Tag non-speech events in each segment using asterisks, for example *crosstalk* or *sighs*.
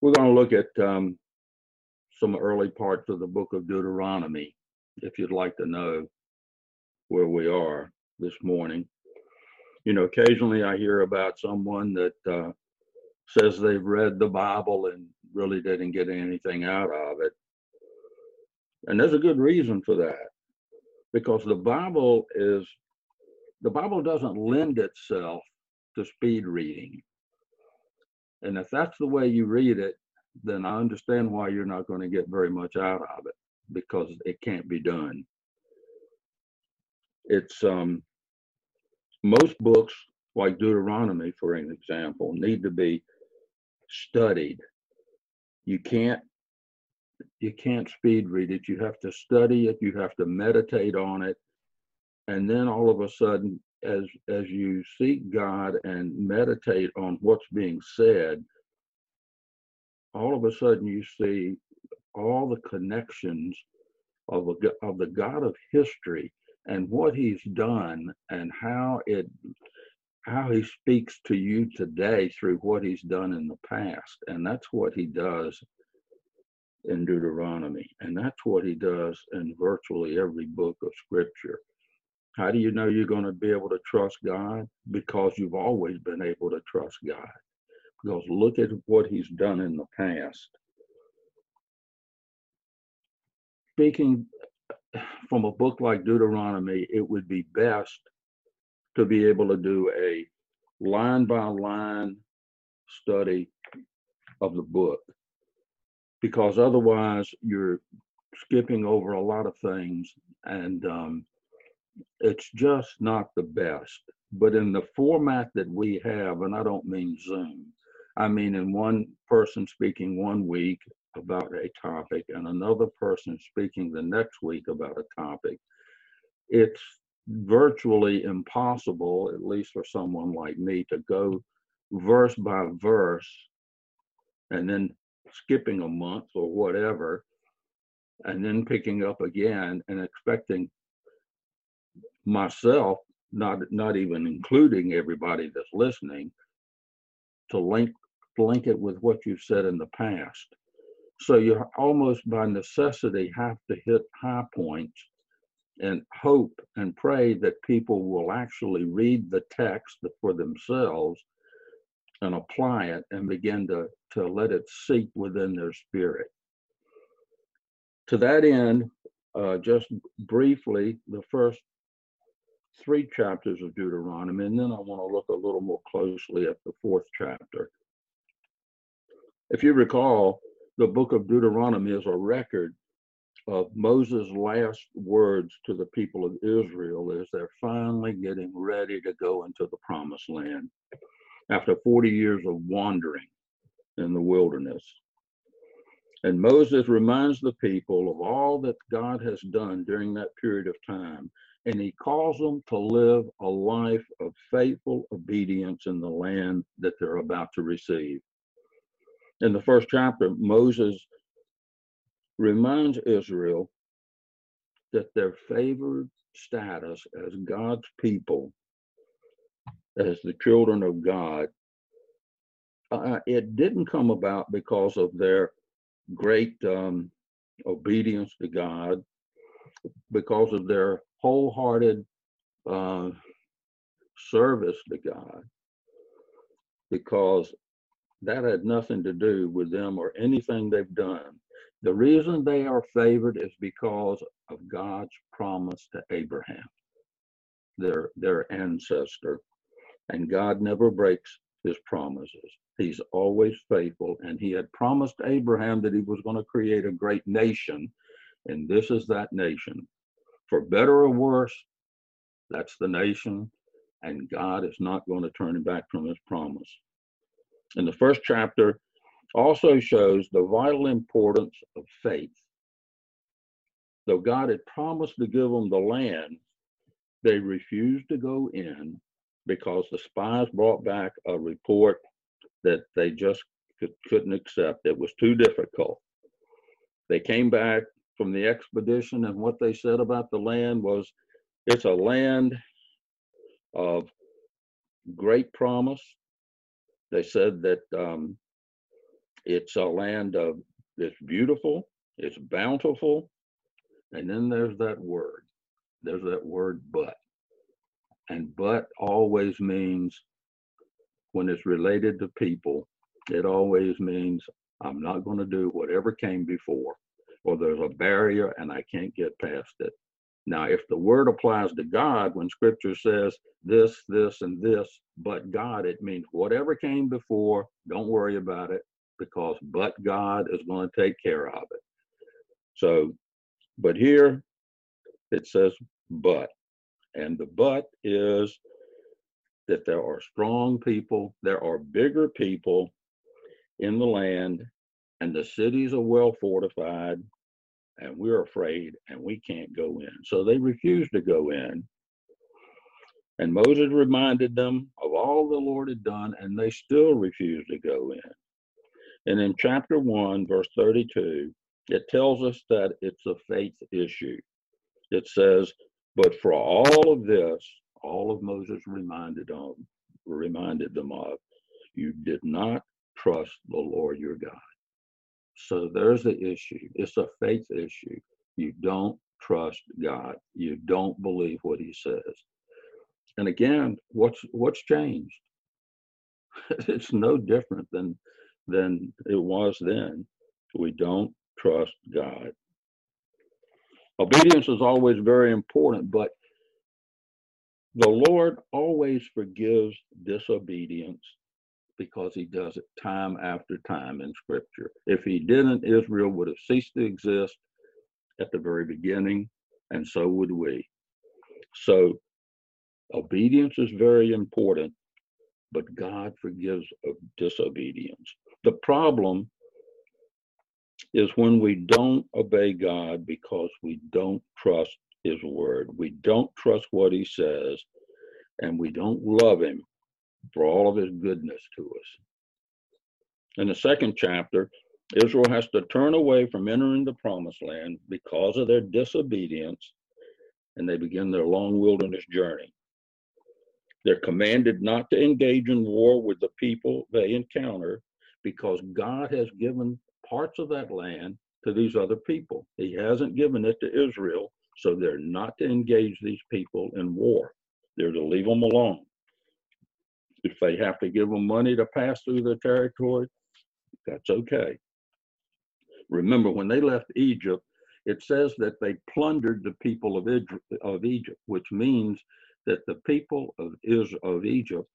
We're going to look at um, some early parts of the book of Deuteronomy, if you'd like to know where we are this morning. You know, occasionally I hear about someone that uh, says they've read the Bible and really didn't get anything out of it. And there's a good reason for that because the Bible is, the Bible doesn't lend itself to speed reading. And if that's the way you read it, then I understand why you're not going to get very much out of it because it can't be done. It's um, most books, like Deuteronomy, for an example, need to be studied. You can't you can't speed read it. You have to study it. You have to meditate on it, and then all of a sudden, as as you seek God and meditate on what's being said, all of a sudden you see all the connections of a, of the God of history and what He's done and how it how He speaks to you today through what He's done in the past, and that's what He does in Deuteronomy, and that's what He does in virtually every book of Scripture. How do you know you're going to be able to trust God? Because you've always been able to trust God. Because look at what he's done in the past. Speaking *sighs* from a book like Deuteronomy, it would be best to be able to do a line by line study of the book because otherwise you're skipping over a lot of things and um, it's just not the best. But in the format that we have, and I don't mean Zoom, I mean in one person speaking one week about a topic and another person speaking the next week about a topic, it's virtually impossible, at least for someone like me, to go verse by verse and then skipping a month or whatever and then picking up again and expecting myself, not not even including everybody that's listening, to link link it with what you've said in the past. So you almost by necessity have to hit high points and hope and pray that people will actually read the text for themselves and apply it and begin to, to let it seep within their spirit. To that end, uh, just briefly, the first three chapters of Deuteronomy, and then I want to look a little more closely at the fourth chapter. If you recall, the book of Deuteronomy is a record of Moses' last words to the people of Israel as they're finally getting ready to go into the promised land after 40 years of wandering in the wilderness. And Moses reminds the people of all that God has done during that period of time and he calls them to live a life of faithful obedience in the land that they're about to receive. In the first chapter, Moses reminds Israel that their favored status as God's people, as the children of God, uh, it didn't come about because of their great um, obedience to God, because of their wholehearted uh, service to God because that had nothing to do with them or anything they've done. The reason they are favored is because of God's promise to Abraham, their, their ancestor. And God never breaks his promises. He's always faithful. And he had promised Abraham that he was going to create a great nation. And this is that nation for better or worse, that's the nation, and God is not going to turn him back from his promise. And the first chapter also shows the vital importance of faith. Though God had promised to give them the land, they refused to go in because the spies brought back a report that they just could, couldn't accept. It was too difficult. They came back from the expedition, and what they said about the land was it's a land of great promise. They said that um, It's a land of it's beautiful, it's bountiful, and then there's that word. There's that word but. And but always means when it's related to people, it always means I'm not going to do whatever came before, or there's a barrier and I can't get past it. Now, if the word applies to God, when scripture says this, this, and this, but God, it means whatever came before, don't worry about it because but God is going to take care of it. So, but here it says but, and the but is that there are strong people, there are bigger people in the land, and the cities are well fortified, and we're afraid and we can't go in. So they refused to go in. And Moses reminded them of all the Lord had done, and they still refused to go in. And in chapter 1, verse 32, it tells us that it's a faith issue. It says, But for all of this, all of Moses reminded them, reminded them of, you did not trust the Lord your God. So there's the issue. It's a faith issue. You don't trust God. You don't believe what he says. And again, what's what's changed? *laughs* it's no different than than it was then. We don't trust God. Obedience is always very important, but the Lord always forgives disobedience because he does it time after time in scripture. If he didn't, Israel would have ceased to exist at the very beginning, and so would we. So, obedience is very important, but God forgives of disobedience. The problem is when we don't obey God because we don't trust his word. We don't trust what he says, and we don't love him for all of his goodness to us. In the second chapter, Israel has to turn away from entering the promised land because of their disobedience, and they begin their long wilderness journey. They're commanded not to engage in war with the people they encounter because God has given parts of that land to these other people. He hasn't given it to Israel, so they're not to engage these people in war. They're to leave them alone. If they have to give them money to pass through their territory, that's okay. Remember, when they left Egypt, it says that they plundered the people of, of Egypt, which means that the people of, of Egypt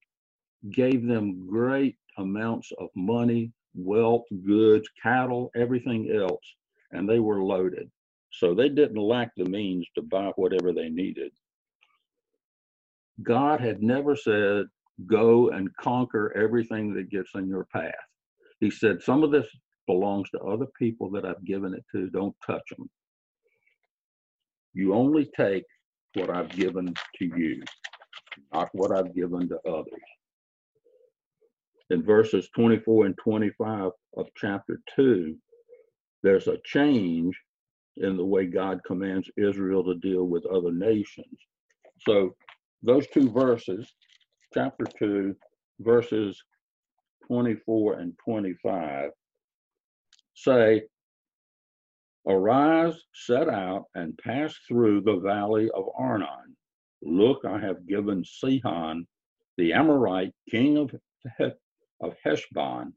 gave them great amounts of money, wealth, goods, cattle, everything else, and they were loaded. So they didn't lack the means to buy whatever they needed. God had never said, go and conquer everything that gets in your path. He said, Some of this belongs to other people that I've given it to. Don't touch them. You only take what I've given to you, not what I've given to others. In verses 24 and 25 of chapter 2, there's a change in the way God commands Israel to deal with other nations. So, those two verses chapter 2, verses 24 and 25 say, Arise, set out, and pass through the valley of Arnon. Look, I have given Sihon, the Amorite, king of, of Heshbon,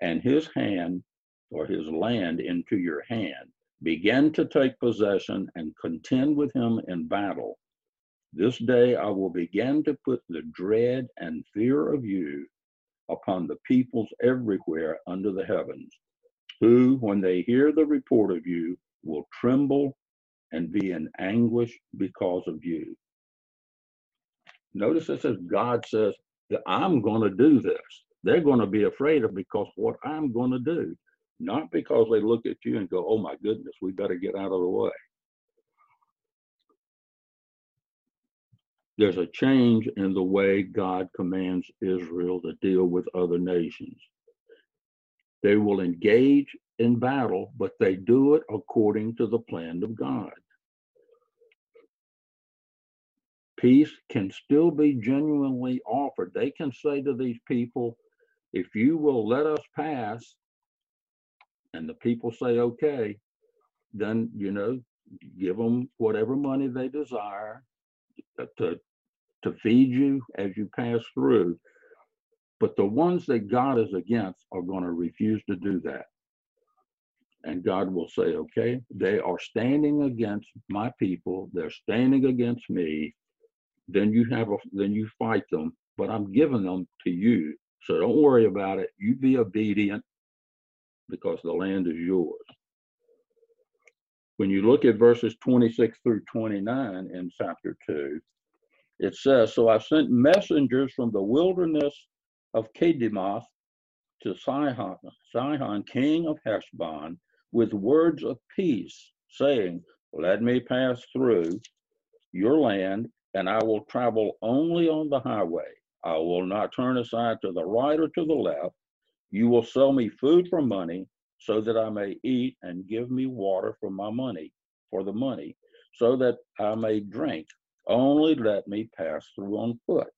and his hand or his land into your hand. Begin to take possession and contend with him in battle. This day I will begin to put the dread and fear of you upon the peoples everywhere under the heavens, who, when they hear the report of you, will tremble and be in anguish because of you. Notice it says God says that I'm going to do this. They're going to be afraid of because what I'm going to do, not because they look at you and go, "Oh my goodness, we better get out of the way." There's a change in the way God commands Israel to deal with other nations. They will engage in battle, but they do it according to the plan of God. Peace can still be genuinely offered. They can say to these people, if you will let us pass, and the people say okay, then you know give them whatever money they desire to to feed you as you pass through. But the ones that God is against are going to refuse to do that. And God will say, okay, they are standing against my people. They're standing against me. Then you have a, then you fight them, but I'm giving them to you. So don't worry about it. You be obedient because the land is yours. When you look at verses 26 through 29 in chapter 2, it says, So I sent messengers from the wilderness of Kedemoth to Sihon, Sihon, king of Heshbon, with words of peace, saying, Let me pass through your land, and I will travel only on the highway. I will not turn aside to the right or to the left. You will sell me food for money, so that I may eat, and give me water for my money, for the money, so that I may drink. Only let me pass through on foot.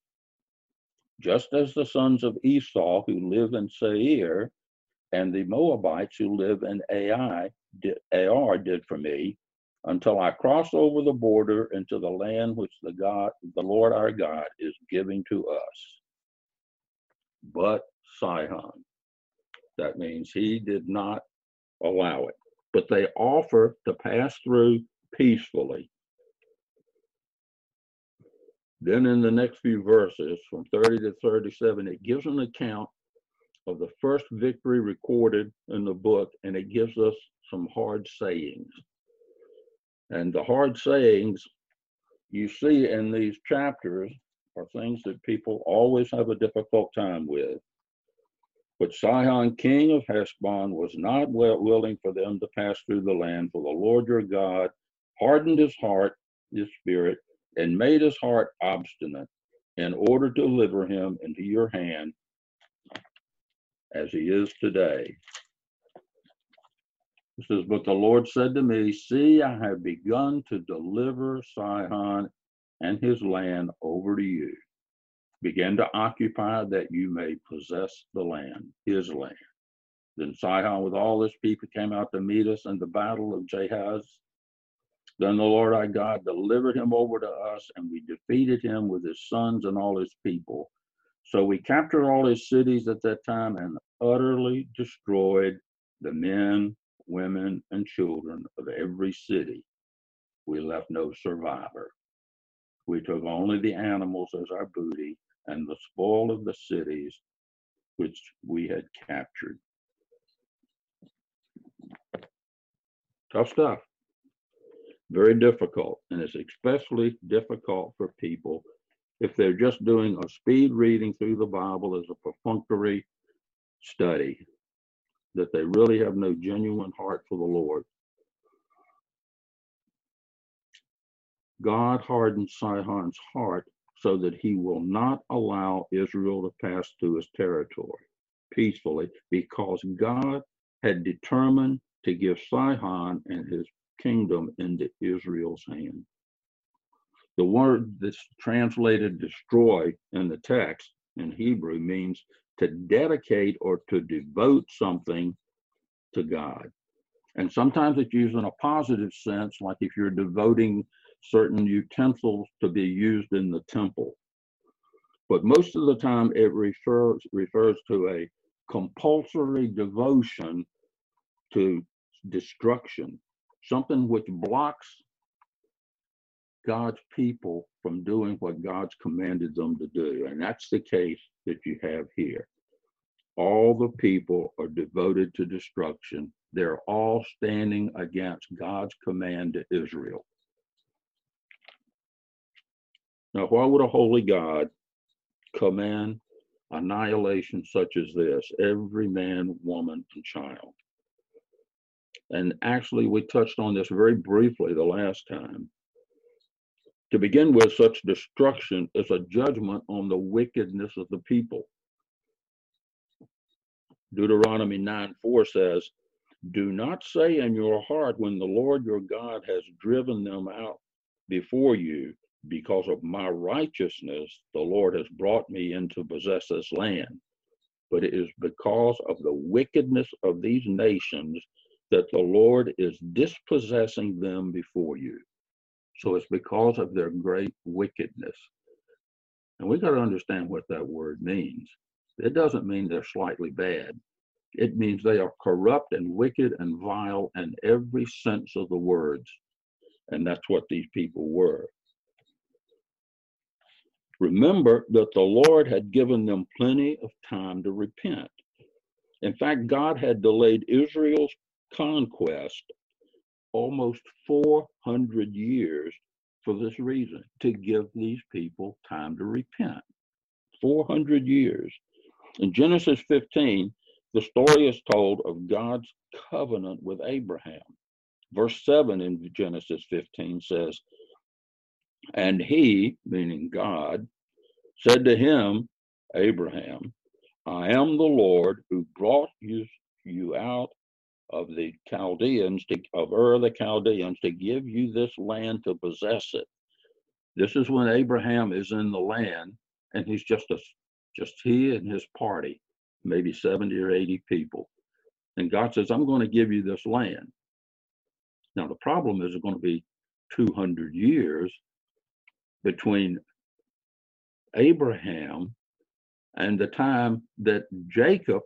Just as the sons of Esau who live in Seir and the Moabites who live in Ai did, Ar did for me, until I cross over the border into the land which the God, the Lord our God, is giving to us. But Sihon, that means he did not allow it, but they offer to pass through peacefully. Then in the next few verses, from 30 to 37, it gives an account of the first victory recorded in the book, and it gives us some hard sayings. And the hard sayings you see in these chapters are things that people always have a difficult time with. But Sihon, king of Heshbon, was not willing for them to pass through the land, for the Lord your God hardened his heart, his spirit, and made his heart obstinate in order to deliver him into your hand as he is today. It says, But the Lord said to me, See, I have begun to deliver Sihon and his land over to you. Begin to occupy that you may possess the land, his land. Then Sihon with all his people came out to meet us in the battle of Jahaz. Then the Lord our God delivered him over to us, and we defeated him with his sons and all his people. So we captured all his cities at that time and utterly destroyed the men, women, and children of every city. We left no survivor. We took only the animals as our booty and the spoil of the cities which we had captured. Tough stuff. Very difficult. And it's especially difficult for people if they're just doing a speed reading through the Bible as a perfunctory study, that they really have no genuine heart for the Lord. God hardened Sihon's heart so that he will not allow Israel to pass through his territory peacefully because God had determined to give Sihon and his kingdom into Israel's hand. The word that's translated destroy in the text in Hebrew means to dedicate or to devote something to God. And sometimes it's used in a positive sense, like if you're devoting certain utensils to be used in the temple. But most of the time it refers refers to a compulsory devotion to destruction, something which blocks God's people from doing what God's commanded them to do. And that's the case that you have here. All the people are devoted to destruction. They're all standing against God's command to Israel. Now, why would a holy God command annihilation such as this? Every man, woman, and child. And actually, we touched on this very briefly the last time. To begin with, such destruction is a judgment on the wickedness of the people. Deuteronomy 9 4 says, Do not say in your heart when the Lord your God has driven them out before you, because of my righteousness, the Lord has brought me in to possess this land. but it is because of the wickedness of these nations that the Lord is dispossessing them before you. So it's because of their great wickedness. And we got to understand what that word means. It doesn't mean they're slightly bad. It means they are corrupt and wicked and vile in every sense of the words. And that's what these people were. Remember that the Lord had given them plenty of time to repent. In fact, God had delayed Israel's conquest almost 400 years for this reason to give these people time to repent. 400 years. In Genesis 15, the story is told of God's covenant with Abraham. Verse 7 in Genesis 15 says, And he, meaning God, said to him, Abraham, I am the Lord who brought you, you out of the Chaldeans, to, of Ur the Chaldeans, to give you this land to possess it. This is when Abraham is in the land, and he's just a, just he and his party maybe 70 or 80 people. And God says, I'm going to give you this land. Now, the problem is it's going to be 200 years between Abraham and the time that Jacob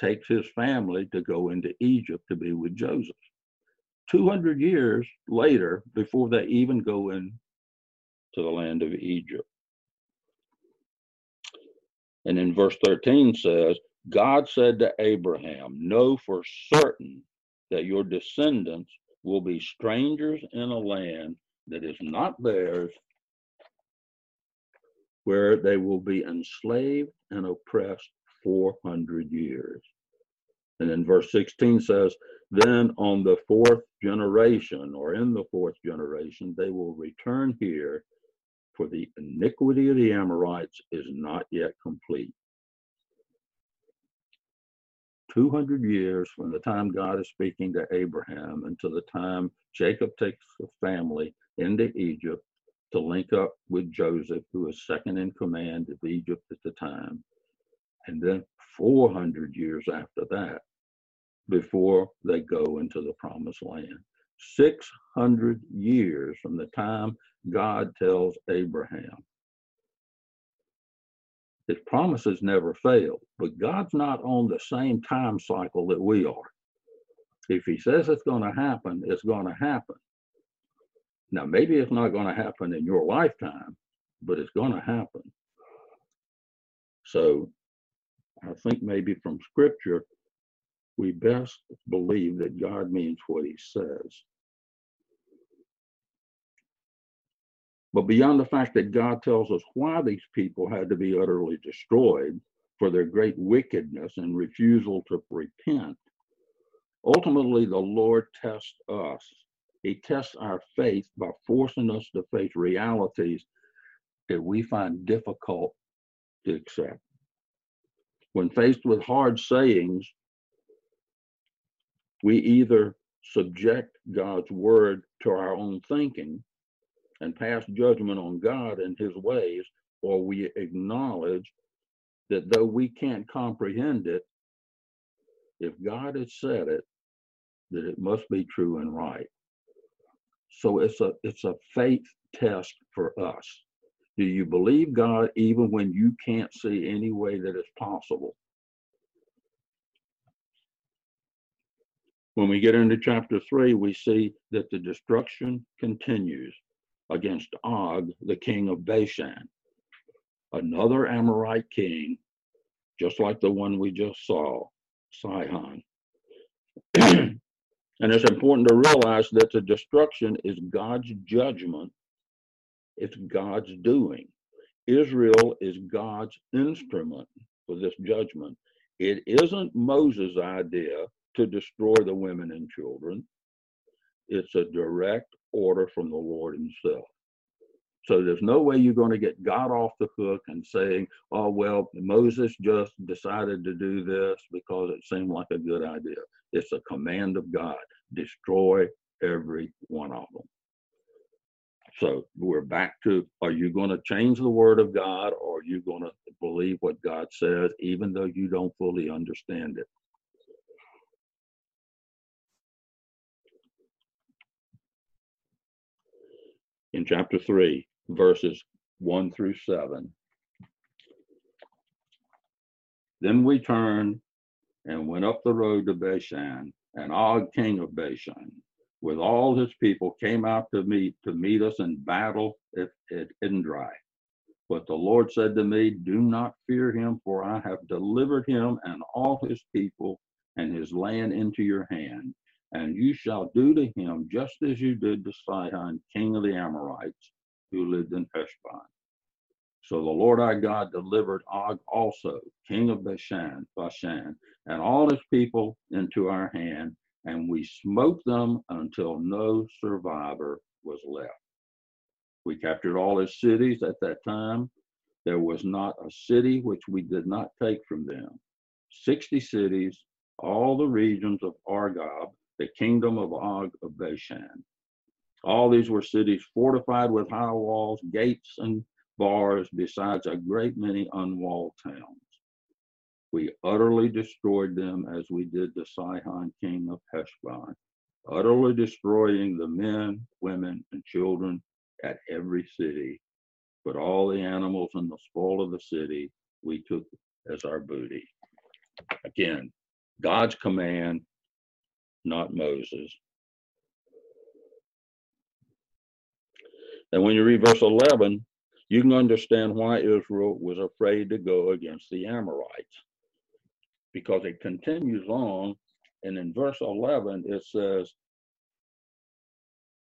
takes his family to go into Egypt to be with Joseph. 200 years later, before they even go in to the land of Egypt. And in verse 13 says, God said to Abraham, Know for certain that your descendants will be strangers in a land that is not theirs, where they will be enslaved and oppressed 400 years. And then verse 16 says, Then on the fourth generation, or in the fourth generation, they will return here for the iniquity of the Amorites is not yet complete. 200 years from the time God is speaking to Abraham until the time Jacob takes the family into Egypt to link up with Joseph, who is second in command of Egypt at the time. And then 400 years after that, before they go into the promised land. 600 years from the time God tells Abraham. His promises never fail, but God's not on the same time cycle that we are. If he says it's going to happen, it's going to happen. Now, maybe it's not going to happen in your lifetime, but it's going to happen. So I think maybe from scripture, we best believe that God means what he says. But beyond the fact that God tells us why these people had to be utterly destroyed for their great wickedness and refusal to repent, ultimately the Lord tests us. He tests our faith by forcing us to face realities that we find difficult to accept. When faced with hard sayings, we either subject God's word to our own thinking and pass judgment on God and his ways, or we acknowledge that though we can't comprehend it, if God has said it, that it must be true and right. So it's a it's a faith test for us. Do you believe God even when you can't see any way that it's possible? When we get into chapter three, we see that the destruction continues against Og, the king of Bashan, another Amorite king, just like the one we just saw, Sihon. *clears throat* and it's important to realize that the destruction is God's judgment, it's God's doing. Israel is God's instrument for this judgment. It isn't Moses' idea to destroy the women and children. It's a direct order from the Lord Himself. So there's no way you're going to get God off the hook and saying, oh, well, Moses just decided to do this because it seemed like a good idea. It's a command of God destroy every one of them. So we're back to are you going to change the word of God or are you going to believe what God says, even though you don't fully understand it? In chapter 3, verses 1 through 7. Then we turned and went up the road to Bashan, and Og, king of Bashan, with all his people, came out to meet to meet us in battle at, at. But the Lord said to me, Do not fear him, for I have delivered him and all his people and his land into your hand. And you shall do to him just as you did to Sihon, king of the Amorites, who lived in Heshbon. So the Lord our God delivered Og also, king of Bashan, Bashan, and all his people into our hand, and we smote them until no survivor was left. We captured all his cities at that time. There was not a city which we did not take from them. 60 cities, all the regions of Argob, the kingdom of Og of Bashan. All these were cities fortified with high walls, gates, and bars, besides a great many unwalled towns. We utterly destroyed them as we did the Sihon king of Heshbon, utterly destroying the men, women, and children at every city. But all the animals and the spoil of the city we took as our booty. Again, God's command, not Moses. And when you read verse 11, you can understand why Israel was afraid to go against the Amorites. Because it continues on, and in verse 11 it says,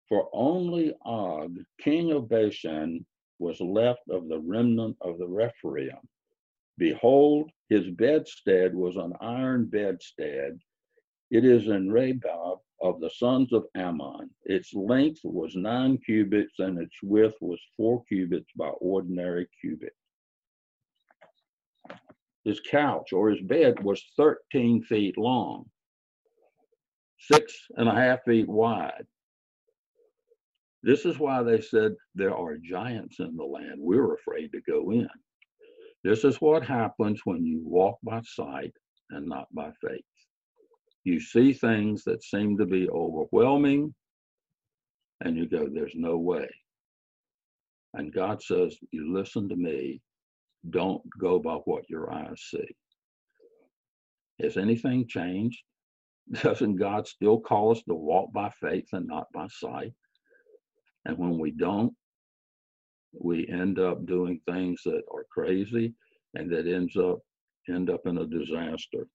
For only Og, king of Bashan, was left of the remnant of the Rephaim. Behold, his bedstead was an iron bedstead. It is in Rabbah of the sons of Ammon. Its length was nine cubits, and its width was four cubits by ordinary cubit. His couch or his bed was 13 feet long, six and a half feet wide. This is why they said there are giants in the land. We're afraid to go in. This is what happens when you walk by sight and not by faith. You see things that seem to be overwhelming, and you go, There's no way. And God says, You listen to me. Don't go by what your eyes see. Has anything changed? *laughs* Doesn't God still call us to walk by faith and not by sight? And when we don't, we end up doing things that are crazy and that ends up end up in a disaster.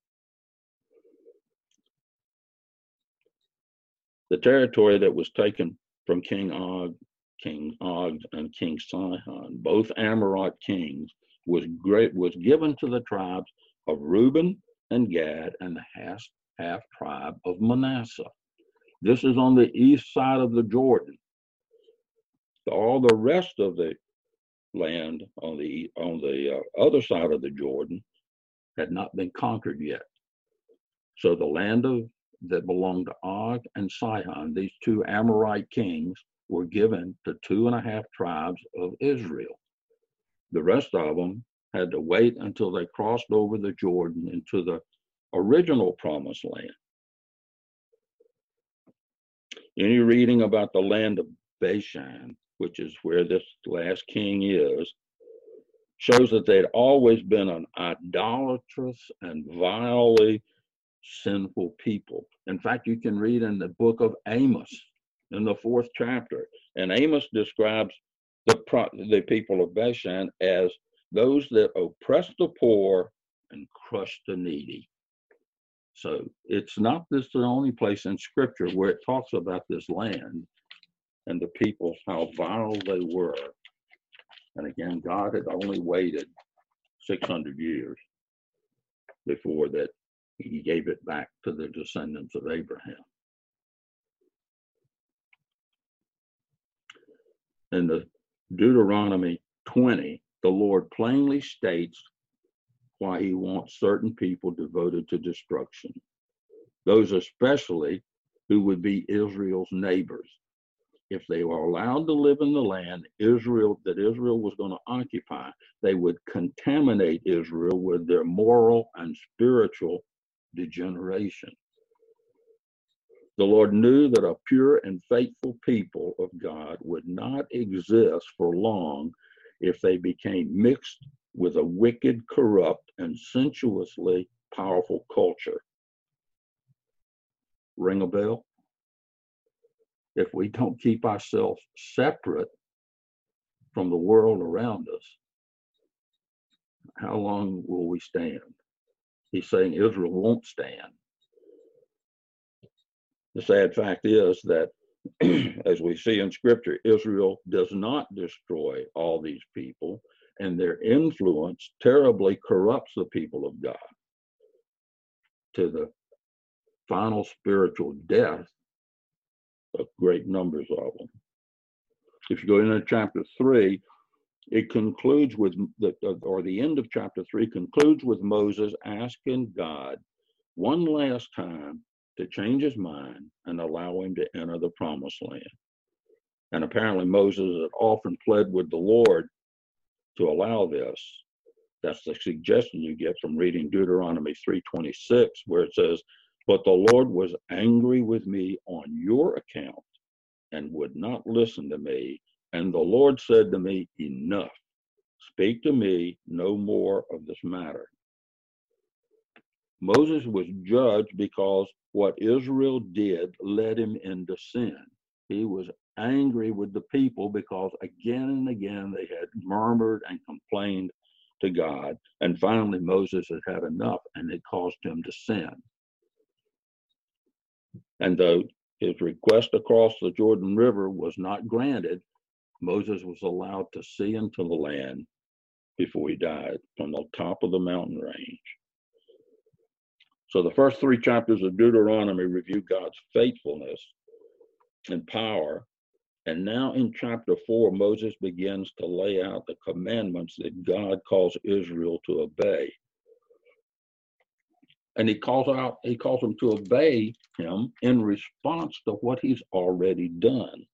The territory that was taken from King Og, King Og and King Sihon, both Amorite kings, was great was given to the tribes of Reuben and Gad and the half half tribe of Manasseh. This is on the east side of the Jordan all the rest of the land on the on the uh, other side of the Jordan had not been conquered yet. So the land of that belonged to Og and Sihon, these two Amorite kings, were given to two and a half tribes of Israel. The rest of them had to wait until they crossed over the Jordan into the original promised land. Any reading about the land of Bashan which is where this last king is, shows that they'd always been an idolatrous and vilely sinful people. In fact, you can read in the book of Amos in the fourth chapter, and Amos describes the, the people of Bashan as those that oppress the poor and crush the needy. So it's not this the only place in scripture where it talks about this land and the people how vile they were. And again, God had only waited 600 years before that he gave it back to the descendants of Abraham. In the Deuteronomy 20, the Lord plainly states why he wants certain people devoted to destruction. Those especially who would be Israel's neighbors if they were allowed to live in the land Israel that Israel was going to occupy, they would contaminate Israel with their moral and spiritual degeneration. The Lord knew that a pure and faithful people of God would not exist for long if they became mixed with a wicked, corrupt, and sensuously powerful culture. Ring a bell? If we don't keep ourselves separate from the world around us, how long will we stand? He's saying Israel won't stand. The sad fact is that, *clears throat* as we see in scripture, Israel does not destroy all these people, and their influence terribly corrupts the people of God to the final spiritual death of great numbers of them. If you go into chapter three, it concludes with the, or the end of chapter three concludes with Moses asking God one last time to change his mind and allow him to enter the promised land. And apparently Moses had often pled with the Lord to allow this. That's the suggestion you get from reading Deuteronomy 3:26, where it says, But the Lord was angry with me on your account and would not listen to me. And the Lord said to me, Enough. Speak to me no more of this matter. Moses was judged because what Israel did led him into sin. He was angry with the people because again and again they had murmured and complained to God. And finally, Moses had had enough and it caused him to sin. And though his request across the Jordan River was not granted, Moses was allowed to see into the land before he died from the top of the mountain range. So the first three chapters of Deuteronomy review God's faithfulness and power. And now in chapter four, Moses begins to lay out the commandments that God calls Israel to obey. And he calls out, he calls them to obey him in response to what he's already done.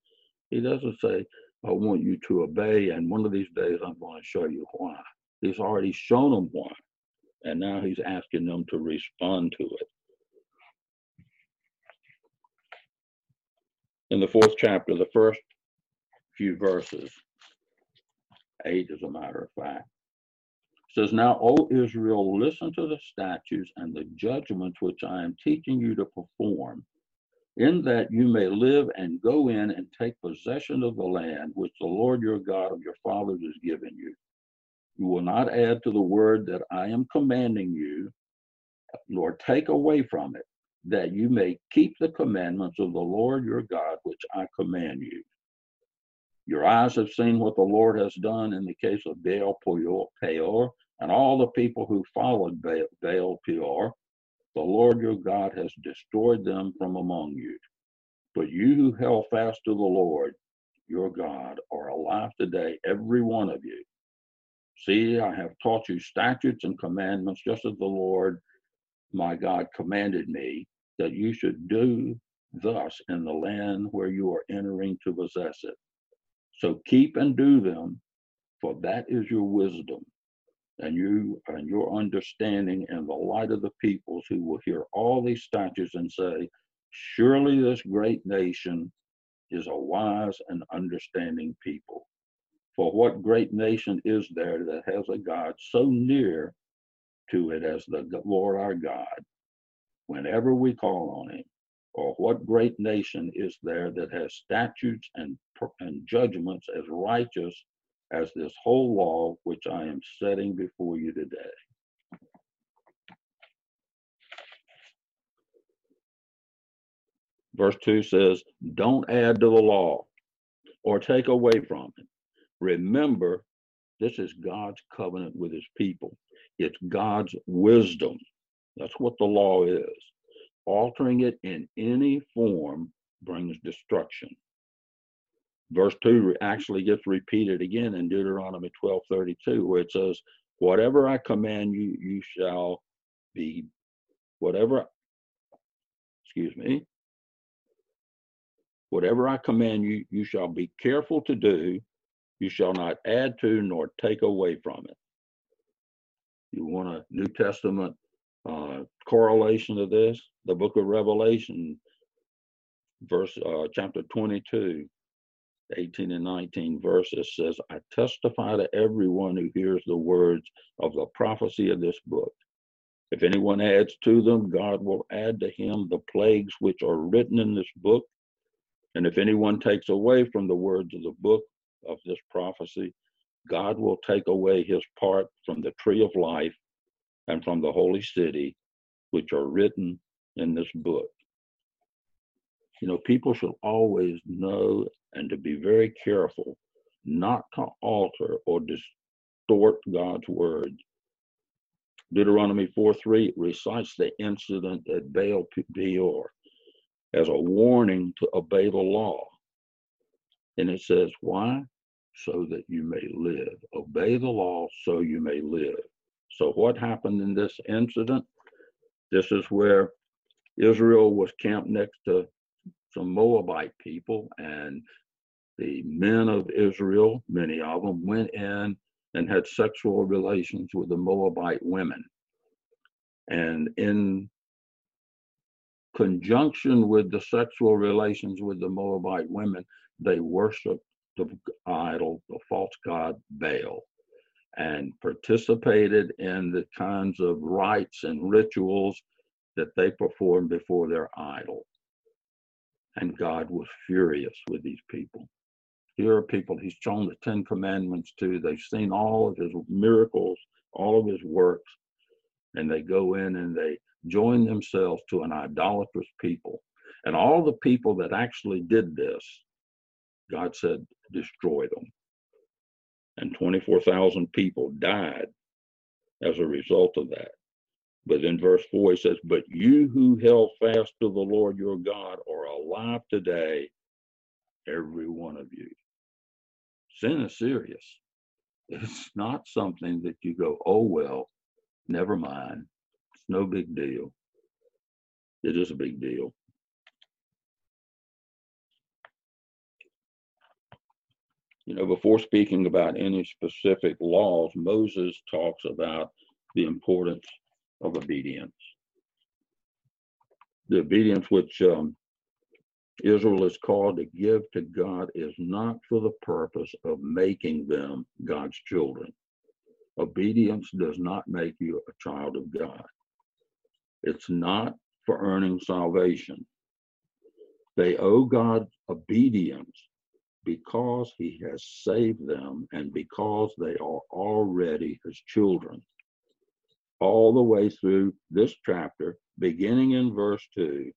He doesn't say, I want you to obey, and one of these days I'm going to show you why. He's already shown them why and now he's asking them to respond to it. In the fourth chapter, the first few verses, eight as a matter of fact, says, Now, O Israel, listen to the statutes and the judgments which I am teaching you to perform, in that you may live and go in and take possession of the land which the Lord your God of your fathers has given you you will not add to the word that I am commanding you, nor take away from it, that you may keep the commandments of the Lord your God, which I command you. Your eyes have seen what the Lord has done in the case of Baal Peor and all the people who followed Baal Peor. The Lord your God has destroyed them from among you. But you who held fast to the Lord your God are alive today, every one of you. See, I have taught you statutes and commandments, just as the Lord my God commanded me, that you should do thus in the land where you are entering to possess it. So keep and do them, for that is your wisdom and you and your understanding in the light of the peoples who will hear all these statutes and say, Surely this great nation is a wise and understanding people. For what great nation is there that has a God so near to it as the Lord our God whenever we call on him? Or what great nation is there that has statutes and, and judgments as righteous as this whole law which I am setting before you today? Verse 2 says, Don't add to the law or take away from it Remember, this is God's covenant with his people. It's God's wisdom. That's what the law is. Altering it in any form brings destruction. Verse 2 actually gets repeated again in Deuteronomy 12 32, where it says, Whatever I command you, you shall be, whatever, excuse me, Whatever I command you, you shall be careful to do. You shall not add to nor take away from it. You want a New Testament uh, correlation of this? The book of Revelation, verse uh, chapter 22, 18 and 19 verses says, I testify to everyone who hears the words of the prophecy of this book. If anyone adds to them, God will add to him the plagues which are written in this book. And if anyone takes away from the words of the book of this prophecy, God will take away his part from the tree of life and from the holy city, which are written in this book. You know, people should always know and to be very careful not to alter or distort God's word. Deuteronomy 4 3 recites the incident at Baal Peor as a warning to obey the law. And it says, Why? So that you may live. Obey the law so you may live. So, what happened in this incident? This is where Israel was camped next to some Moabite people, and the men of Israel, many of them, went in and had sexual relations with the Moabite women. And in conjunction with the sexual relations with the Moabite women, they worshiped the idol, the false god Baal, and participated in the kinds of rites and rituals that they performed before their idol. And God was furious with these people. Here are people he's shown the Ten Commandments to. They've seen all of his miracles, all of his works, and they go in and they join themselves to an idolatrous people. And all the people that actually did this, God said, destroy them. And 24,000 people died as a result of that. But in verse 4, he says, But you who held fast to the Lord your God are alive today, every one of you. Sin is serious. It's not something that you go, oh, well, never mind. It's no big deal. It is a big deal. You know, before speaking about any specific laws, Moses talks about the importance of obedience. The obedience which um, Israel is called to give to God is not for the purpose of making them God's children. Obedience does not make you a child of God. It's not for earning salvation. They owe God obedience because he has saved them and because they are already his children. All the way through this chapter, beginning in verse 2,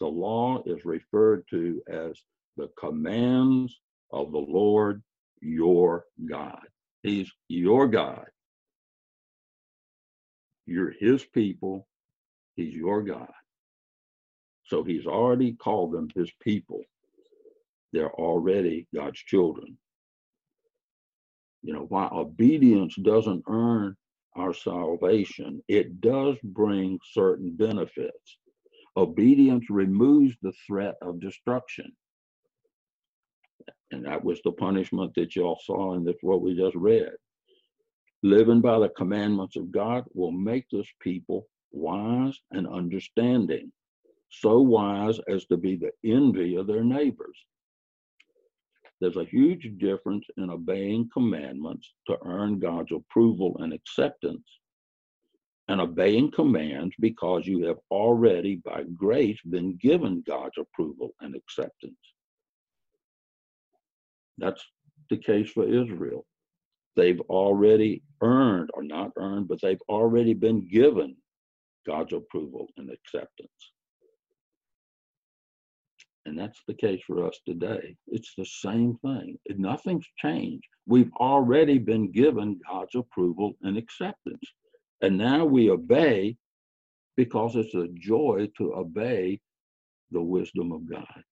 the law is referred to as the commands of the Lord your God. He's your God. You're his people. He's your God. So he's already called them his people. They're already God's children. You know, while obedience doesn't earn our salvation, it does bring certain benefits. Obedience removes the threat of destruction. And that was the punishment that y'all saw in this, what we just read. Living by the commandments of God will make this people wise and understanding, so wise as to be the envy of their neighbors. There's a huge difference in obeying commandments to earn God's approval and acceptance and obeying commands because you have already, by grace, been given God's approval and acceptance. That's the case for Israel. They've already earned, or not earned, but they've already been given God's approval and acceptance. And that's the case for us today. It's the same thing. Nothing's changed. We've already been given God's approval and acceptance. And now we obey because it's a joy to obey the wisdom of God.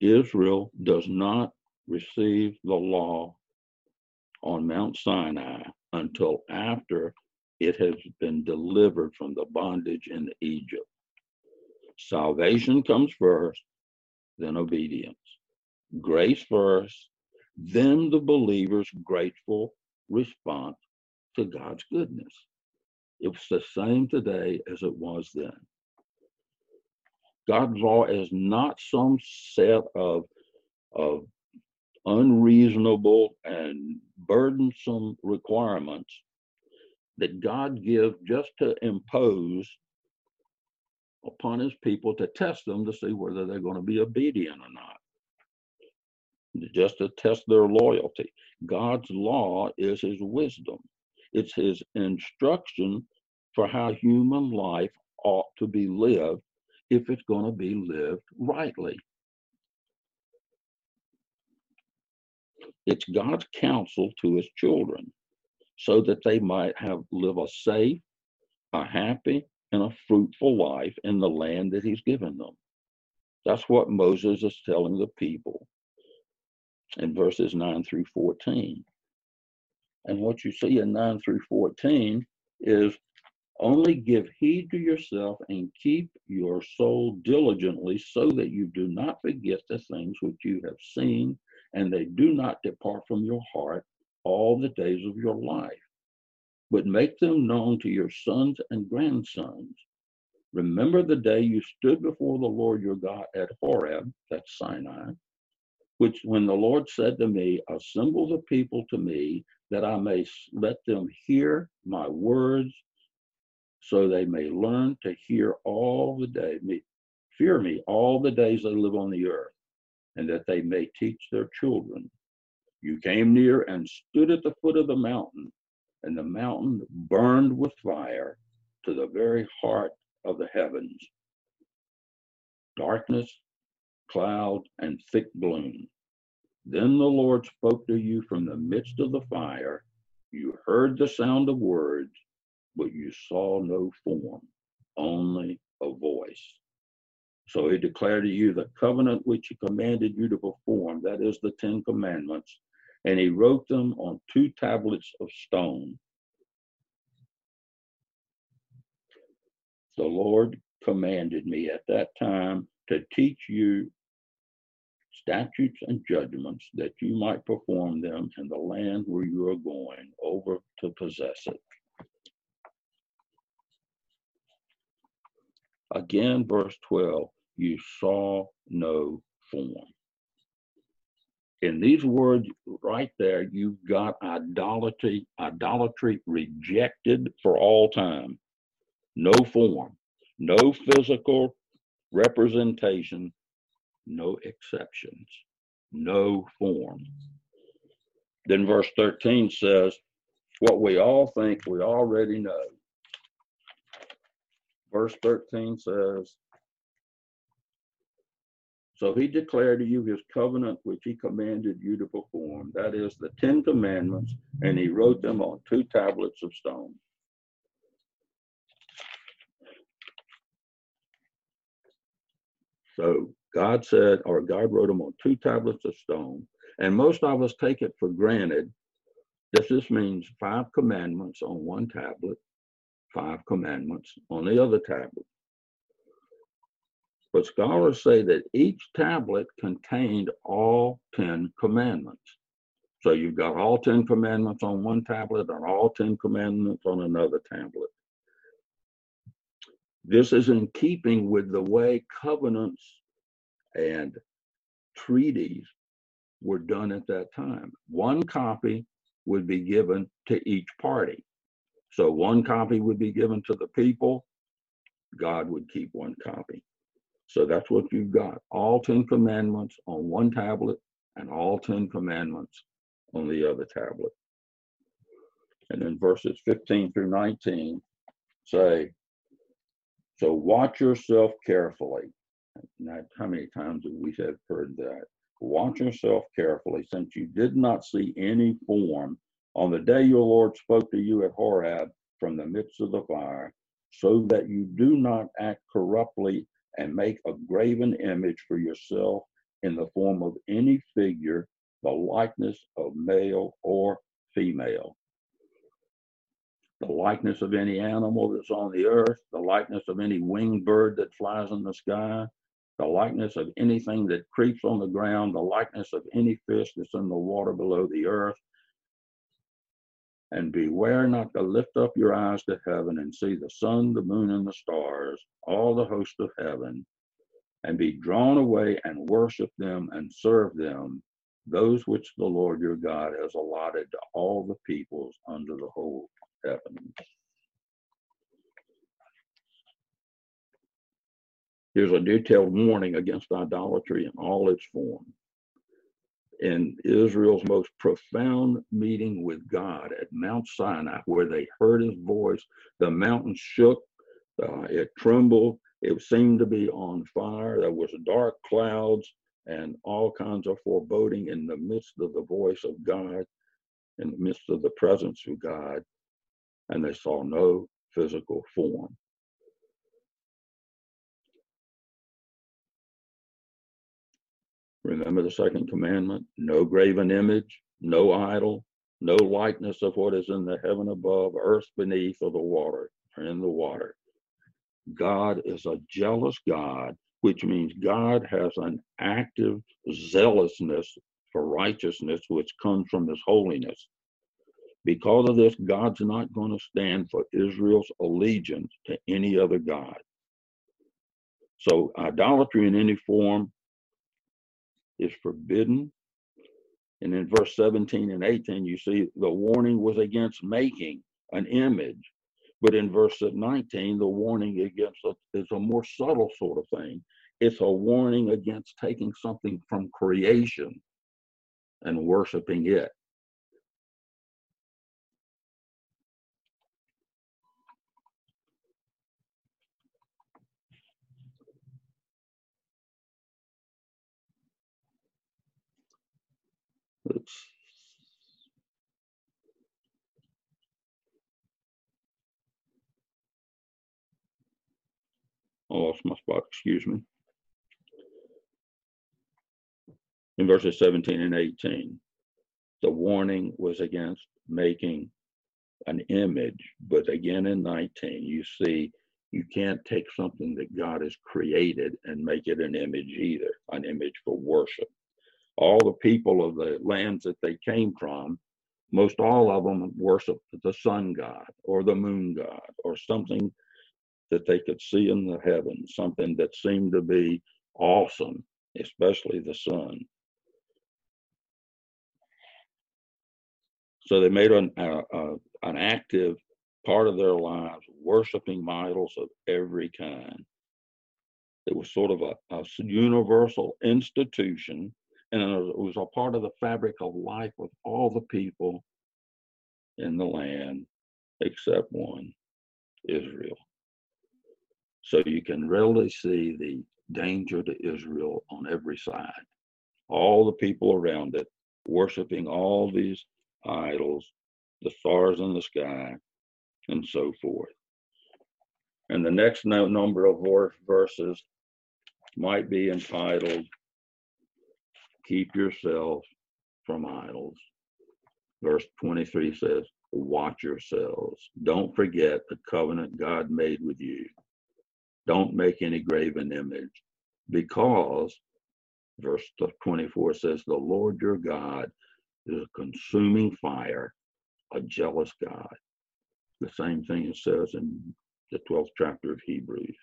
Israel does not receive the law on Mount Sinai until after it has been delivered from the bondage in Egypt. Salvation comes first, then obedience. Grace first, then the believer's grateful response to God's goodness. It's the same today as it was then. God's law is not some set of, of unreasonable and burdensome requirements that God gives just to impose upon his people to test them to see whether they're going to be obedient or not. Just to test their loyalty. God's law is his wisdom, it's his instruction for how human life ought to be lived if it's going to be lived rightly. It's God's counsel to his children so that they might have live a safe, a happy, and a fruitful life in the land that he's given them. That's what Moses is telling the people in verses 9 through 14. And what you see in 9 through 14 is only give heed to yourself and keep your soul diligently so that you do not forget the things which you have seen and they do not depart from your heart all the days of your life, but make them known to your sons and grandsons. Remember the day you stood before the Lord your God at Horeb, that's Sinai, which when the Lord said to me, Assemble the people to me, that I may let them hear my words, so they may learn to hear all the day, fear me all the days they live on the earth, and that they may teach their children. You came near and stood at the foot of the mountain, and the mountain burned with fire to the very heart of the heavens. Darkness, cloud, and thick gloom. Then the Lord spoke to you from the midst of the fire. You heard the sound of words, but you saw no form, only a voice. So he declared to you the covenant which he commanded you to perform, that is the Ten Commandments, and he wrote them on two tablets of stone. The Lord commanded me at that time to teach you statutes and judgments that you might perform them in the land where you are going over to possess it. Again, verse 12, you saw no form in these words right there, you've got idolatry, idolatry rejected for all time. No form, no physical representation, no exceptions, no form. Then verse 13 says, What we all think we already know. Verse 13 says, so he declared to you his covenant, which he commanded you to perform. That is the Ten Commandments, and he wrote them on two tablets of stone. So God said, or God wrote them on two tablets of stone. And most of us take it for granted that this means five commandments on one tablet, five commandments on the other tablet. But scholars say that each tablet contained all 10 commandments. So you've got all 10 commandments on one tablet and all 10 commandments on another tablet. This is in keeping with the way covenants and treaties were done at that time. One copy would be given to each party. So one copy would be given to the people, God would keep one copy. So that's what you've got. All 10 commandments on one tablet and all 10 commandments on the other tablet. And then verses 15 through 19 say, So watch yourself carefully. Now, how many times have we have heard that? Watch yourself carefully, since you did not see any form on the day your Lord spoke to you at Horeb from the midst of the fire, so that you do not act corruptly and make a graven image for yourself in the form of any figure, the likeness of male or female. The likeness of any animal that's on the earth, the likeness of any winged bird that flies in the sky, the likeness of anything that creeps on the ground, the likeness of any fish that's in the water below the earth. And beware not to lift up your eyes to heaven and see the sun, the moon, and the stars, all the host of heaven, and be drawn away and worship them and serve them, those which the Lord your God has allotted to all the peoples under the whole heaven. Here's a detailed warning against idolatry in all its form. In Israel's most profound meeting with God at Mount Sinai, where they heard his voice, the mountain shook, uh, it trembled, it seemed to be on fire. There was dark clouds and all kinds of foreboding in the midst of the voice of God, in the midst of the presence of God, and they saw no physical form. Remember the second commandment no graven image, no idol, no likeness of what is in the heaven above, earth beneath, or the water, or in the water. God is a jealous God, which means God has an active zealousness for righteousness, which comes from his holiness. Because of this, God's not going to stand for Israel's allegiance to any other God. So, idolatry in any form is forbidden. And in verse 17 and 18, you see the warning was against making an image. But in verse 19, the warning against a, is a more subtle sort of thing. It's a warning against taking something from creation and worshiping it. It's I lost my spot, excuse me. In verses 17 and 18, the warning was against making an image. But again in 19, you see, you can't take something that God has created and make it an image either, an image for worship all the people of the lands that they came from, most all of them worshiped the sun god or the moon god or something that they could see in the heavens, something that seemed to be awesome, especially the sun. So they made an, uh, uh, an active part of their lives worshiping idols of every kind. It was sort of a, a universal institution and it was a part of the fabric of life with all the people in the land except one, Israel. So you can readily see the danger to Israel on every side. All the people around it worshiping all these idols, the stars in the sky, and so forth. And the next number of verses might be entitled keep yourselves from idols. Verse 23 says, Watch yourselves. Don't forget the covenant God made with you. Don't make any graven image because, verse 24 says, The Lord your God is a consuming fire, a jealous God. The same thing it says in the 12th chapter of Hebrews.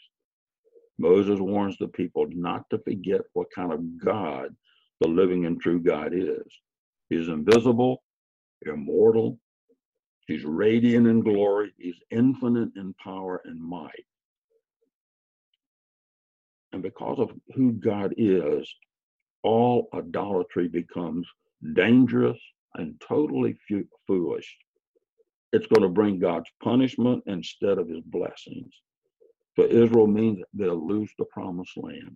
Moses warns the people not to forget what kind of God the living and true God is. He's invisible, immortal, he's radiant in glory, he's infinite in power and might. And because of who God is, all idolatry becomes dangerous and totally foolish. It's going to bring God's punishment instead of his blessings. For Israel means they'll lose the promised land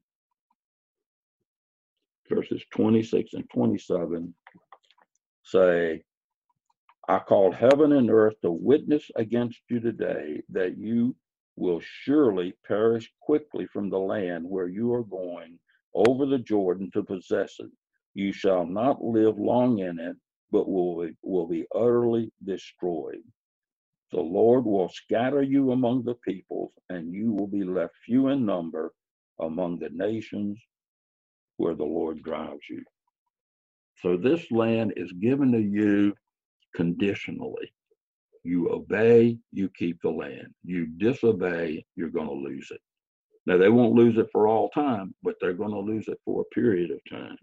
verses 26 and 27 say, I call heaven and earth to witness against you today that you will surely perish quickly from the land where you are going over the Jordan to possess it. You shall not live long in it, but will will be utterly destroyed. The Lord will scatter you among the peoples, and you will be left few in number among the nations where the Lord drives you. So this land is given to you conditionally. You obey, you keep the land. You disobey, you're going to lose it. Now, they won't lose it for all time, but they're going to lose it for a period of time.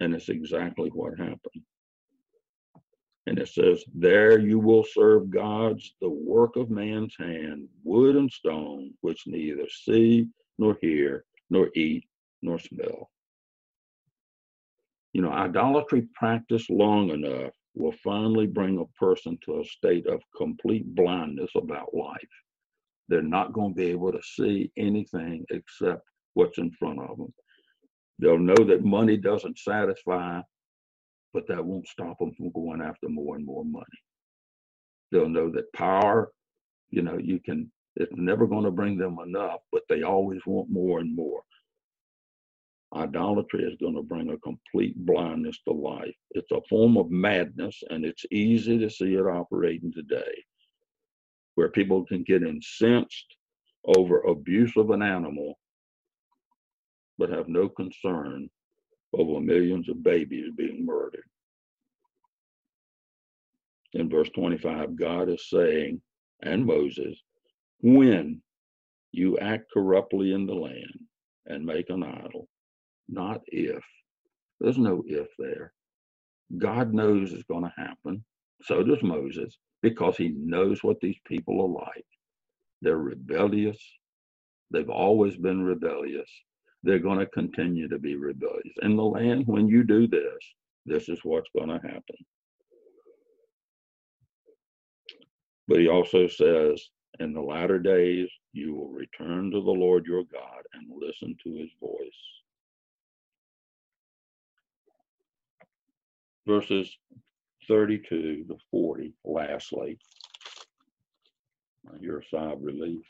And it's exactly what happened. And it says, There you will serve gods, the work of man's hand, wood and stone, which neither see, nor hear, nor eat, nor smell. You know, idolatry practiced long enough will finally bring a person to a state of complete blindness about life. They're not going to be able to see anything except what's in front of them. They'll know that money doesn't satisfy, but that won't stop them from going after more and more money. They'll know that power, you know, you can, it's never going to bring them enough, but they always want more and more. Idolatry is going to bring a complete blindness to life. It's a form of madness, and it's easy to see it operating today, where people can get incensed over abuse of an animal, but have no concern over millions of babies being murdered. In verse 25, God is saying, and Moses, when you act corruptly in the land and make an idol, not if. There's no if there. God knows it's going to happen. So does Moses, because he knows what these people are like. They're rebellious. They've always been rebellious. They're going to continue to be rebellious. In the land, when you do this, this is what's going to happen. But he also says, in the latter days, you will return to the Lord your God and listen to his voice. Verses 32 to 40, lastly. Uh, Your sigh of relief.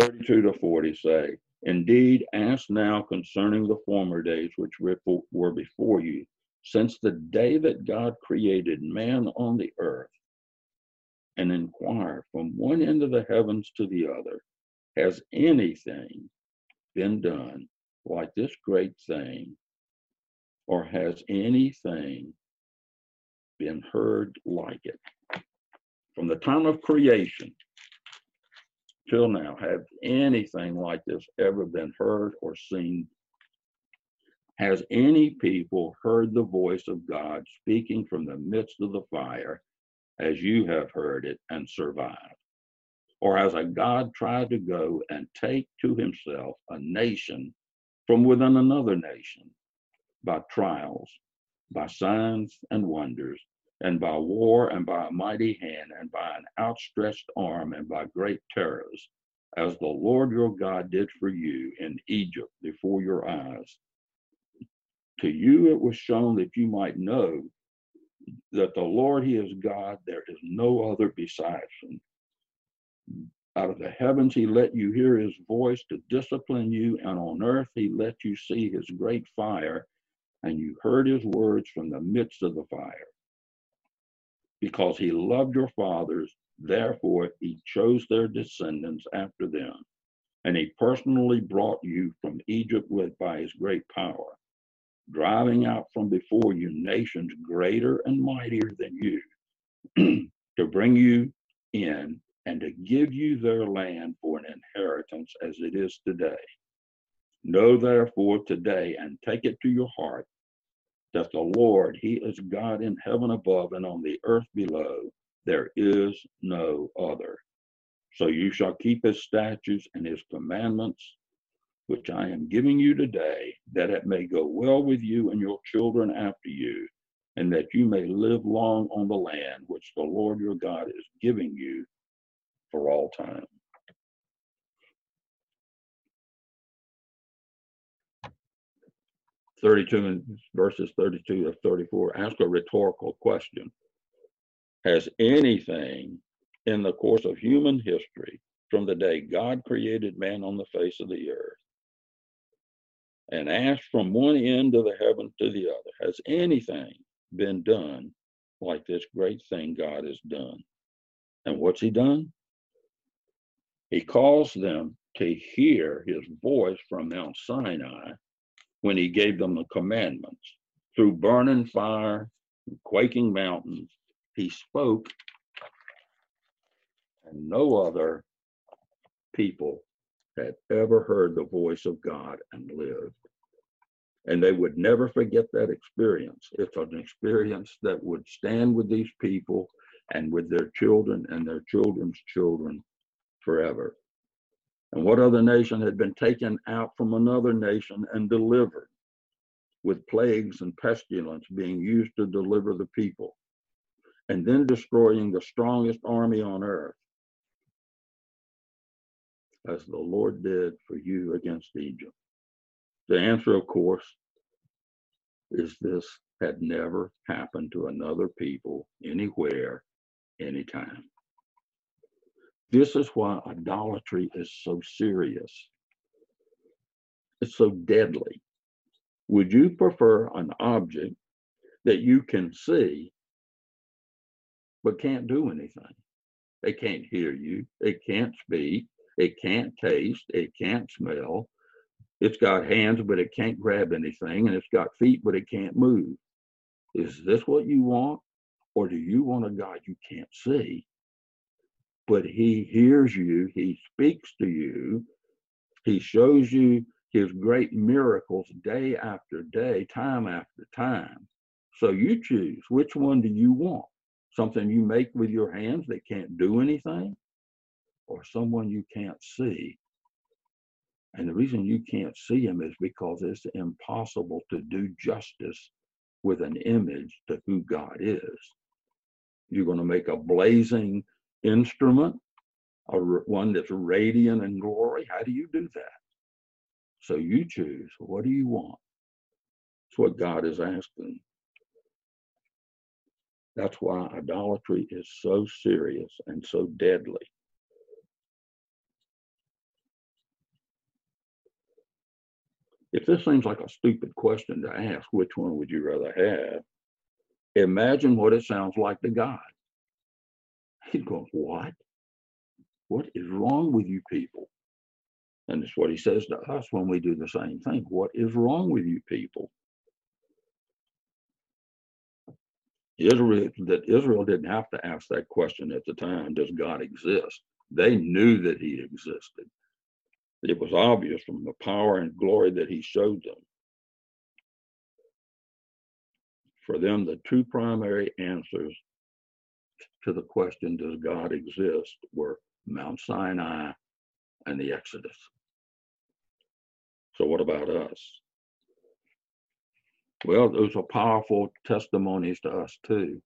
32 to 40 say, Indeed, ask now concerning the former days which were before you, since the day that God created man on the earth, and inquire from one end of the heavens to the other, has anything been done like this great thing or has anything been heard like it? From the time of creation till now, have anything like this ever been heard or seen? Has any people heard the voice of God speaking from the midst of the fire as you have heard it and survived? Or has a God tried to go and take to himself a nation from within another nation? By trials, by signs and wonders, and by war, and by a mighty hand, and by an outstretched arm, and by great terrors, as the Lord your God did for you in Egypt before your eyes. To you it was shown that you might know that the Lord, He is God, there is no other besides Him. Out of the heavens, He let you hear His voice to discipline you, and on earth, He let you see His great fire and you heard his words from the midst of the fire. Because he loved your fathers, therefore he chose their descendants after them. And he personally brought you from Egypt with by his great power, driving out from before you nations greater and mightier than you, *clears throat* to bring you in and to give you their land for an inheritance as it is today. Know therefore today and take it to your heart that the Lord, He is God in heaven above and on the earth below. There is no other. So you shall keep His statutes and His commandments, which I am giving you today, that it may go well with you and your children after you, and that you may live long on the land which the Lord your God is giving you for all time. 32 and verses 32 to 34 ask a rhetorical question Has anything in the course of human history, from the day God created man on the face of the earth, and asked from one end of the heaven to the other, Has anything been done like this great thing God has done? And what's he done? He calls them to hear his voice from Mount Sinai when he gave them the commandments. Through burning fire, and quaking mountains, he spoke, and no other people had ever heard the voice of God and lived. And they would never forget that experience. It's an experience that would stand with these people and with their children and their children's children forever. And what other nation had been taken out from another nation and delivered, with plagues and pestilence being used to deliver the people, and then destroying the strongest army on earth, as the Lord did for you against Egypt? The answer, of course, is this had never happened to another people anywhere, anytime. This is why idolatry is so serious. It's so deadly. Would you prefer an object that you can see but can't do anything? It can't hear you, it can't speak, it can't taste, it can't smell. It's got hands, but it can't grab anything, and it's got feet, but it can't move. Is this what you want? Or do you want a God you can't see, but he hears you, he speaks to you, he shows you his great miracles day after day, time after time. So you choose which one do you want? Something you make with your hands that can't do anything, or someone you can't see. And the reason you can't see him is because it's impossible to do justice with an image to who God is. You're going to make a blazing instrument, a one that's radiant in glory. How do you do that? So you choose. What do you want? That's what God is asking. That's why idolatry is so serious and so deadly. If this seems like a stupid question to ask, which one would you rather have? Imagine what it sounds like to God. Going, What? What is wrong with you people? And it's what he says to us when we do the same thing. What is wrong with you people? Israel that Israel didn't have to ask that question at the time, does God exist? They knew that he existed. It was obvious from the power and glory that he showed them. For them, the two primary answers to the question, does God exist, were Mount Sinai and the Exodus. So, what about us? Well, those are powerful testimonies to us too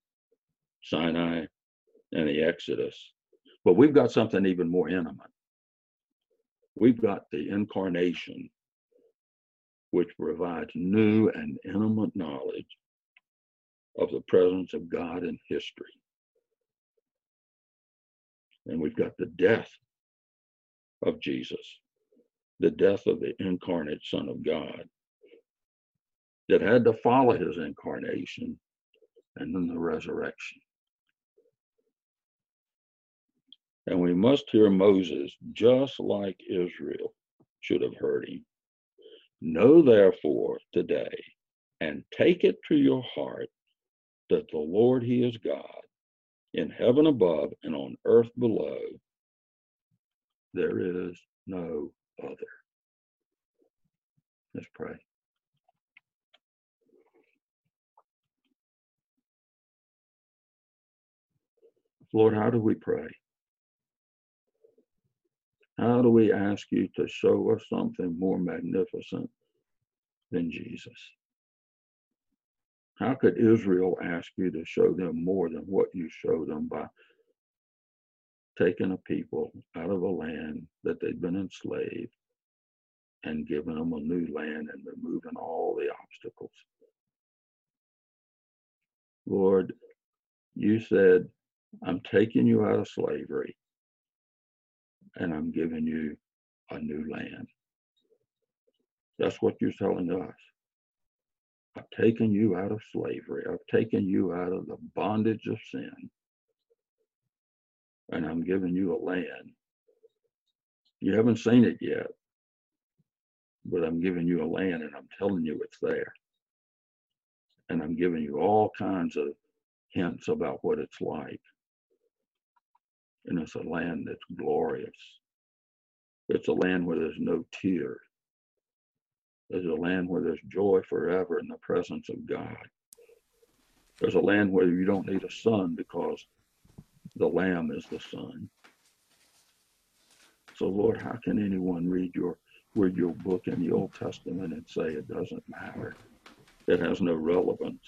Sinai and the Exodus. But we've got something even more intimate. We've got the incarnation, which provides new and intimate knowledge of the presence of God in history. And we've got the death of Jesus, the death of the incarnate Son of God that had to follow his incarnation and then the resurrection. And we must hear Moses just like Israel should have heard him. Know therefore today and take it to your heart that the Lord, He is God in heaven above and on earth below. There is no other. Let's pray. Lord, how do we pray? How do we ask you to show us something more magnificent than Jesus? How could Israel ask you to show them more than what you show them by taking a people out of a land that they'd been enslaved and giving them a new land and removing all the obstacles? Lord, you said, I'm taking you out of slavery and I'm giving you a new land. That's what you're telling us. I've taken you out of slavery. I've taken you out of the bondage of sin. And I'm giving you a land. You haven't seen it yet, but I'm giving you a land and I'm telling you it's there. And I'm giving you all kinds of hints about what it's like. And it's a land that's glorious. It's a land where there's no tears. There's a land where there's joy forever in the presence of God. There's a land where you don't need a sun because the Lamb is the sun. So Lord, how can anyone read your read your book in the Old Testament and say it doesn't matter? It has no relevance.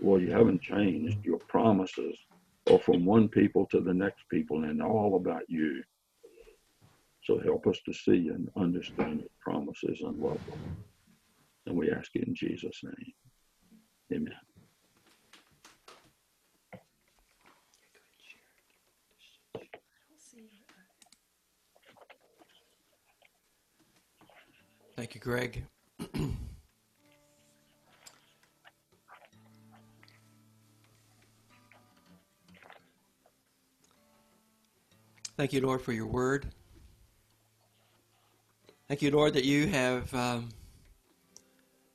Well, you haven't changed. Your promises are from one people to the next people and all about you. So help us to see and understand your promises and love them. And we ask it in Jesus' name. Amen. Thank you, Greg. *clears throat* Thank you, Lord, for your word. Thank you, Lord, that you have um,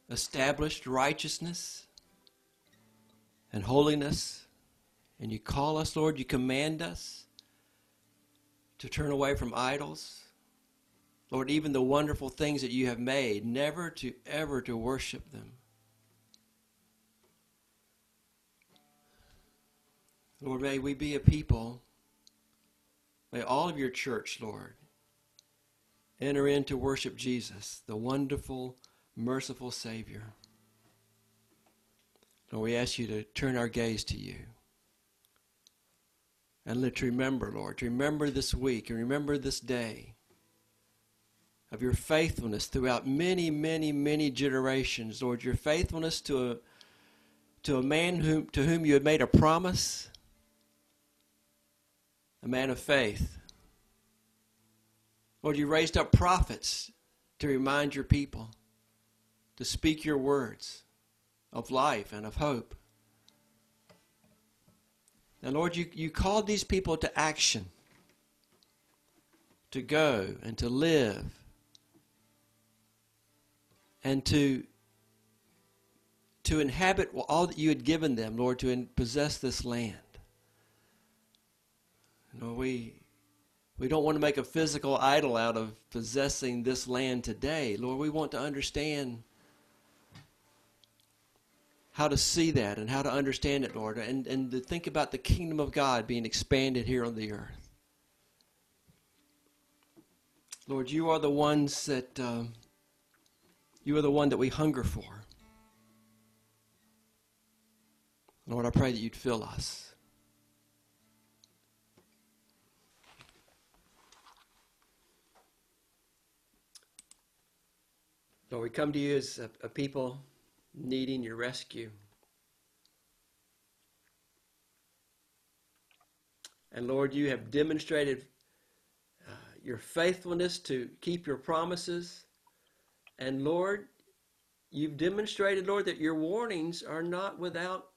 established righteousness and holiness. And you call us, Lord, you command us to turn away from idols. Lord, even the wonderful things that you have made, never to ever to worship them. Lord, may we be a people, may all of your church, Lord, enter in to worship Jesus, the wonderful, merciful Savior. Lord, we ask you to turn our gaze to you. And let's remember, Lord, to remember this week and remember this day of your faithfulness throughout many, many, many generations, Lord, your faithfulness to a, to a man whom, to whom you had made a promise, a man of faith. Lord, you raised up prophets to remind your people, to speak your words of life and of hope. Now, Lord, you, you called these people to action, to go and to live, and to to inhabit all that you had given them, Lord, to possess this land. Lord, we we don't want to make a physical idol out of possessing this land today. Lord, we want to understand how to see that and how to understand it, Lord, and, and to think about the kingdom of God being expanded here on the earth. Lord, you are the ones that, um, you are the one that we hunger for. Lord, I pray that you'd fill us. Lord, we come to you as a, a people needing your rescue. And Lord, you have demonstrated uh, your faithfulness to keep your promises. And Lord, you've demonstrated, Lord, that your warnings are not without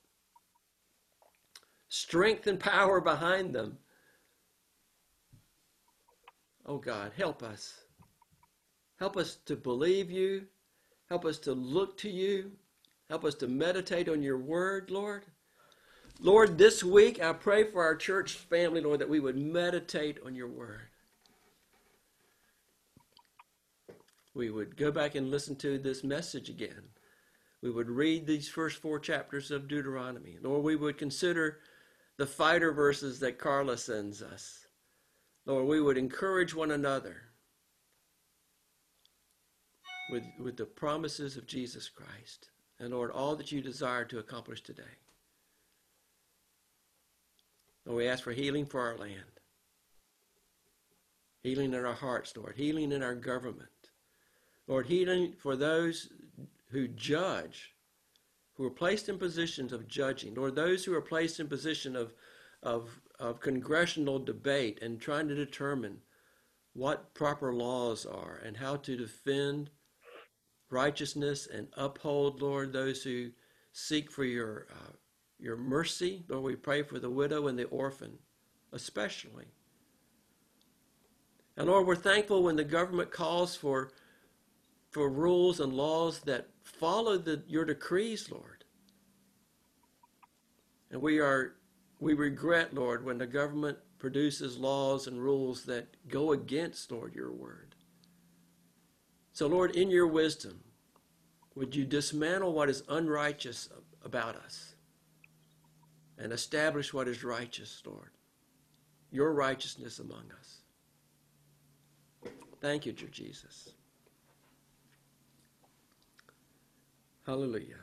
strength and power behind them. Oh God, help us. Help us to believe you. Help us to look to you. Help us to meditate on your word, Lord. Lord, this week I pray for our church family, Lord, that we would meditate on your word. We would go back and listen to this message again. We would read these first four chapters of Deuteronomy. Lord, we would consider the fighter verses that Carla sends us. Lord, we would encourage one another with, with the promises of Jesus Christ. And Lord, all that you desire to accomplish today. Lord, we ask for healing for our land, healing in our hearts, Lord, healing in our government. Lord, healing for those who judge, who are placed in positions of judging. Lord, those who are placed in position of, of, of congressional debate and trying to determine what proper laws are and how to defend righteousness and uphold, Lord, those who seek for your uh, your mercy. Lord, we pray for the widow and the orphan, especially. And Lord, we're thankful when the government calls for for rules and laws that follow the, your decrees, Lord. And we are we regret, Lord, when the government produces laws and rules that go against, Lord, your word. So, Lord, in your wisdom, would you dismantle what is unrighteous about us and establish what is righteous, Lord? Your righteousness among us. Thank you, dear Jesus. Hallelujah.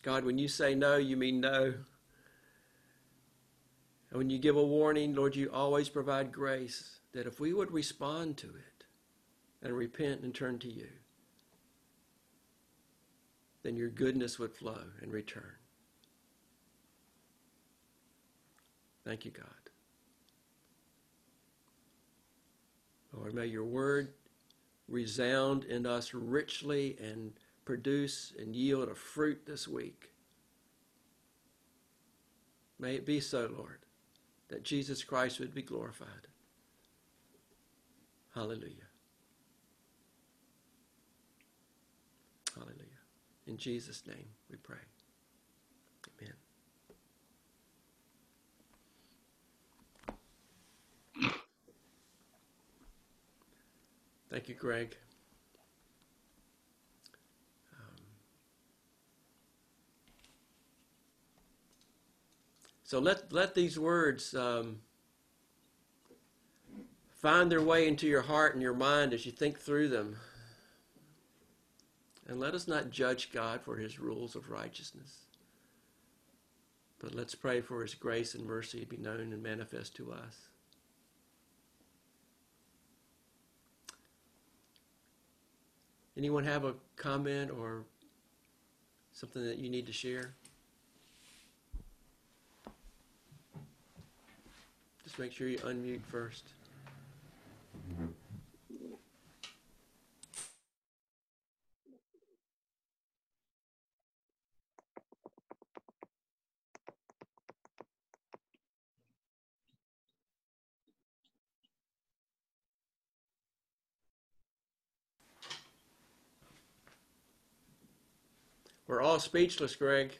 God, when you say no, you mean no. And when you give a warning, Lord, you always provide grace that if we would respond to it and repent and turn to you, then your goodness would flow in return. Thank you, God. Lord, may your word resound in us richly and produce and yield a fruit this week. May it be so, Lord, that Jesus Christ would be glorified. Hallelujah. Hallelujah. In Jesus' name we pray. Amen. Thank you, Greg. Um, so let let these words um, find their way into your heart and your mind as you think through them. And let us not judge God for his rules of righteousness. But let's pray for his grace and mercy to be known and manifest to us. Anyone have a comment or something that you need to share? Just make sure you unmute first. Mm-hmm. We're all speechless, Greg.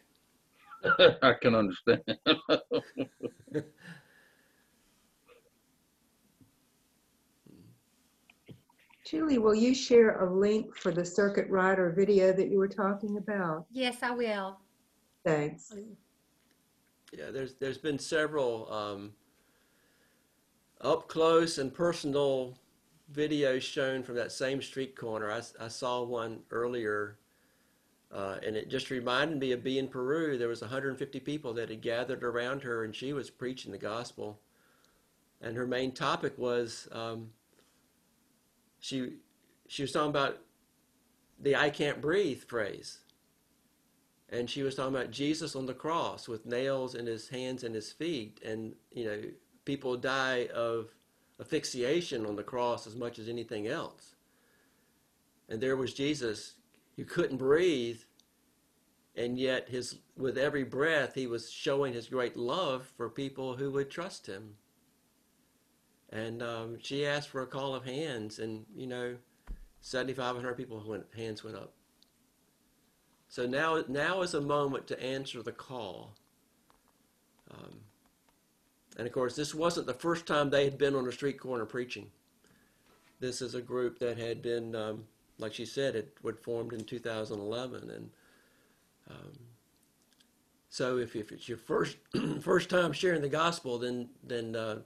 *laughs* I can understand. *laughs* Julie, will you share a link for the circuit rider video that you were talking about? Yes, I will. Thanks. Yeah, there's there's been several um, up close and personal videos shown from that same street corner. I, I saw one earlier, uh, and it just reminded me of being in Peru. There was 150 people that had gathered around her, and she was preaching the gospel. And her main topic was um, she she was talking about the "I can't breathe" phrase and she was talking about Jesus on the cross with nails in his hands and his feet, and you know people die of asphyxiation on the cross as much as anything else. And there was Jesus, who couldn't breathe, and yet his with every breath he was showing his great love for people who would trust him. And um, she asked for a call of hands, and you know, 7,500 people went hands went up. So now, now is a moment to answer the call. Um, and of course, this wasn't the first time they had been on a street corner preaching. This is a group that had been, um, like she said, it was formed in 2011, and um, so if, if it's your first *clears throat* first time sharing the gospel, then then uh,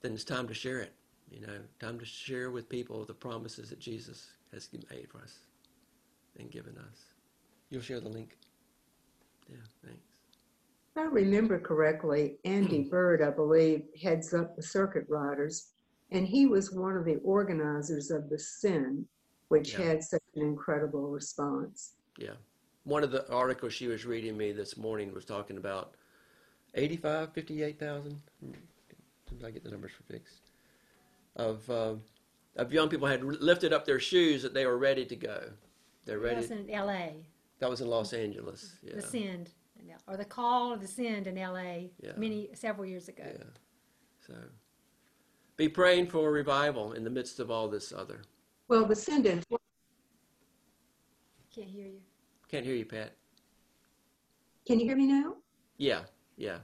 then it's time to share it. You know, time to share with people the promises that Jesus has made for us and given us. You'll share the link. Yeah, thanks. If I remember correctly, Andy *clears throat* Byrd, I believe, heads up the circuit riders, and he was one of the organizers of the Send, which Yeah. had such an incredible response. Yeah. One of the articles she was reading me this morning was talking about 85, 58,000. Did I get the numbers for fixed? Of uh, of young people had lifted up their shoes that they were ready to go. They're ready. That ready. was in L.A. That was in Los Angeles. Yeah. The Send, or the Call of the Send in L.A. Yeah. Many several years ago. Yeah. So be praying for a revival in the midst of all this other. Well, the send in Can't hear you. Can't hear you, Pat. Can you hear me now? Yeah, yeah.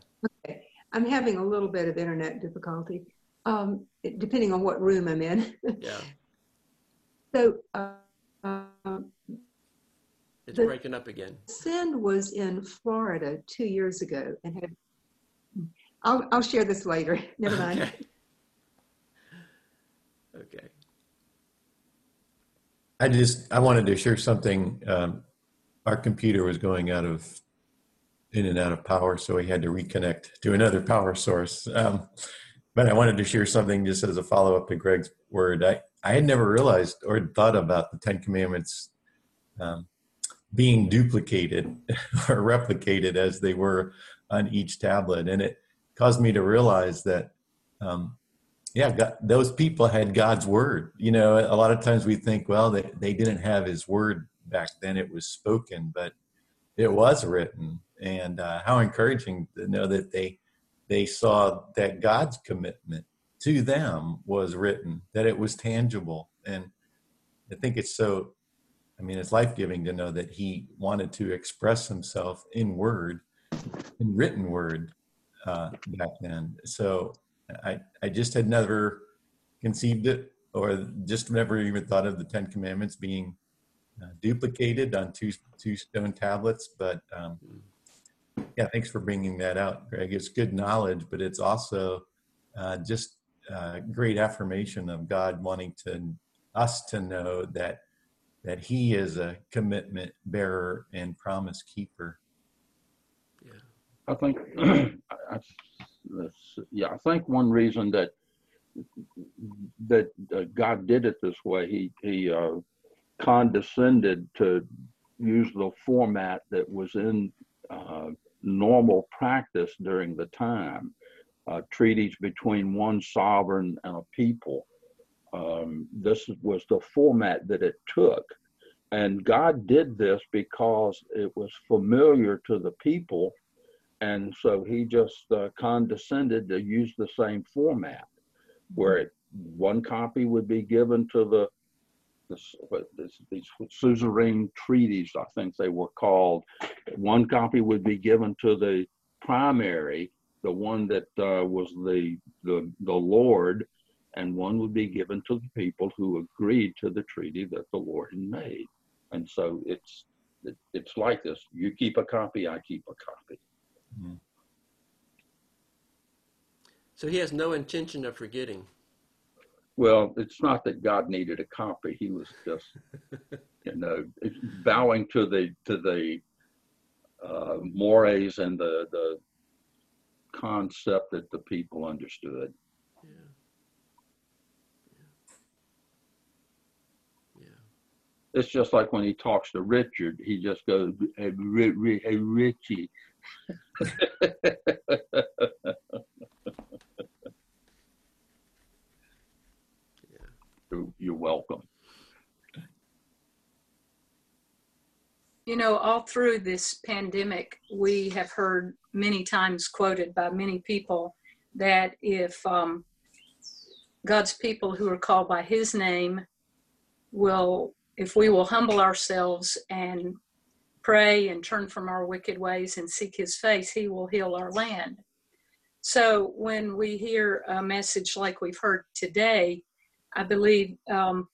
Okay. I'm having a little bit of internet difficulty, um, depending on what room I'm in. *laughs* Yeah. so, uh, um, It's The- breaking up again. Send was in Florida two years ago and had. I'll, I'll share this later. *laughs* Never mind. Okay. Okay. I just I wanted to share something. Um, our computer was going out of in and out of power, so we had to reconnect to another power source. Um, but I wanted to share something just as a follow up to Greg's word. I I had never realized or thought about the Ten Commandments um, being duplicated *laughs* or replicated as they were on each tablet, and it caused me to realize that. Um, yeah, God, those people had God's word. You know, a lot of times we think, well, they, they didn't have his word back then, it was spoken, but it was written. And uh, how encouraging to know that they they saw that God's commitment to them was written, that it was tangible. And I think it's so, I mean, it's life giving to know that he wanted to express himself in word, in written word uh, back then. So I, I just had never conceived it or just never even thought of the Ten Commandments being uh, duplicated on two, two stone tablets. But um, yeah, thanks for bringing that out, Greg. It's good knowledge, but it's also uh, just uh, great affirmation of God wanting to us to know that that He is a commitment bearer and promise keeper. Yeah. I think, *clears throat* I, Yeah, I think one reason that that uh, God did it this way, he he uh, condescended to use the format that was in uh, normal practice during the time, uh, treaties between one sovereign and a people. Um, this was the format that it took. And God did this because it was familiar to the people and so he just uh, condescended to use the same format where it, one copy would be given to the what, this, these suzerain treaties i think they were called. One copy would be given to the primary the one that uh, was the, the the lord and one would be given to the people who agreed to the treaty that the lord had made. And so it's it, it's like this. You keep a copy i keep a copy So he has no intention of forgetting. Well, it's not that God needed a copy. He was just, *laughs* you know, bowing to the to the uh, mores and the the concept that the people understood. Yeah. Yeah. It's just like when he talks to Richard, he just goes, "Hey, Ri- Ri- hey Richie." You're- welcome. You know, all through this pandemic, we have heard many times quoted by many people that if um, God's people who are called by his name will, if we will humble ourselves and pray and turn from our wicked ways and seek his face, he will heal our land. So when we hear a message like we've heard today, I believe um,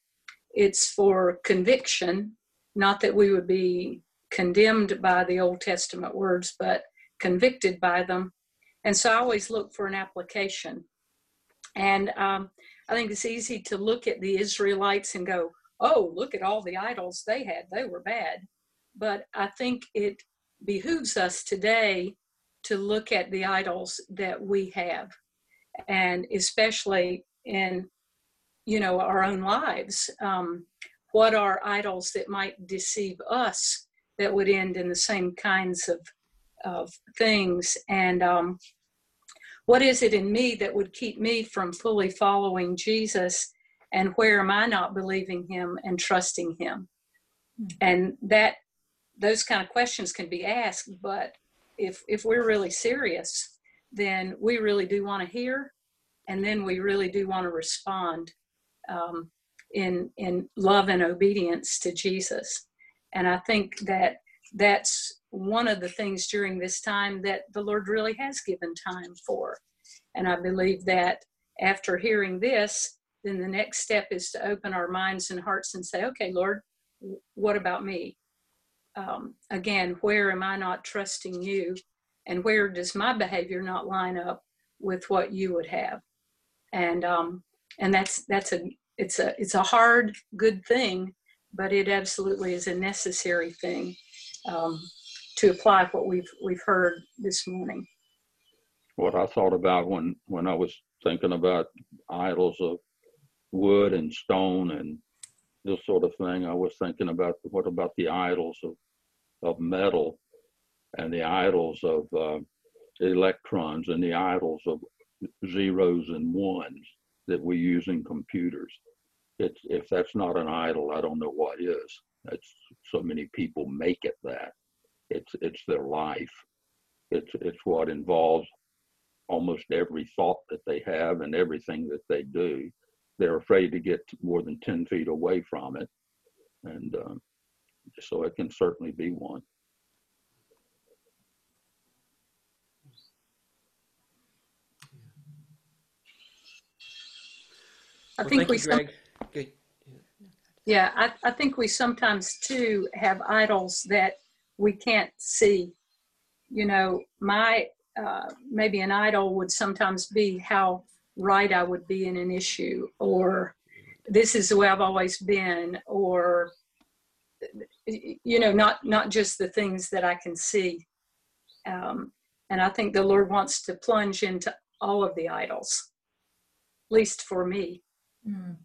it's for conviction not that we would be condemned by the Old Testament words, but convicted by them. And so I always look for an application. And um, I think it's easy to look at the Israelites and go, oh, look at all the idols they had. They were bad. But I think it behooves us today to look at the idols that we have, and especially in you know our own lives. Um, what are idols that might deceive us that would end in the same kinds of of things and um, what is it in me that would keep me from fully following jesus And where am I not believing him and trusting him? And that those kind of questions can be asked, but if if we're really serious, then we really do want to hear, and then we really do want to respond um, in in love and obedience to Jesus. And I think that that's one of the things during this time that the Lord really has given time for. And I believe that after hearing this, then the next step is to open our minds and hearts and say, okay, Lord, what about me? Um, again, where am I not trusting you? And where does my behavior not line up with what you would have? And um, and that's that's a it's a it's a hard good thing, but it absolutely is a necessary thing um, to apply what we've we've heard this morning. What I thought about when, when I was thinking about idols of wood and stone and this sort of thing, I was thinking about what about the idols of, of metal and the idols of uh, electrons and the idols of zeros and ones that we use in computers. It's, if that's not an idol, I don't know what is. So many people make it that. It's it's their life. It's it's what involves almost every thought that they have and everything that they do. They're afraid to get more than ten feet away from it, and um, so it can certainly be one. I Well, think we you, some- Greg. Yeah, I, I think we sometimes too have idols that we can't see. You know, my uh, maybe an idol would sometimes be how right I would be in an issue, or this is the way I've always been, or you know, not not just the things that I can see. Um, and I think the Lord wants to plunge into all of the idols, at least for me. Mm.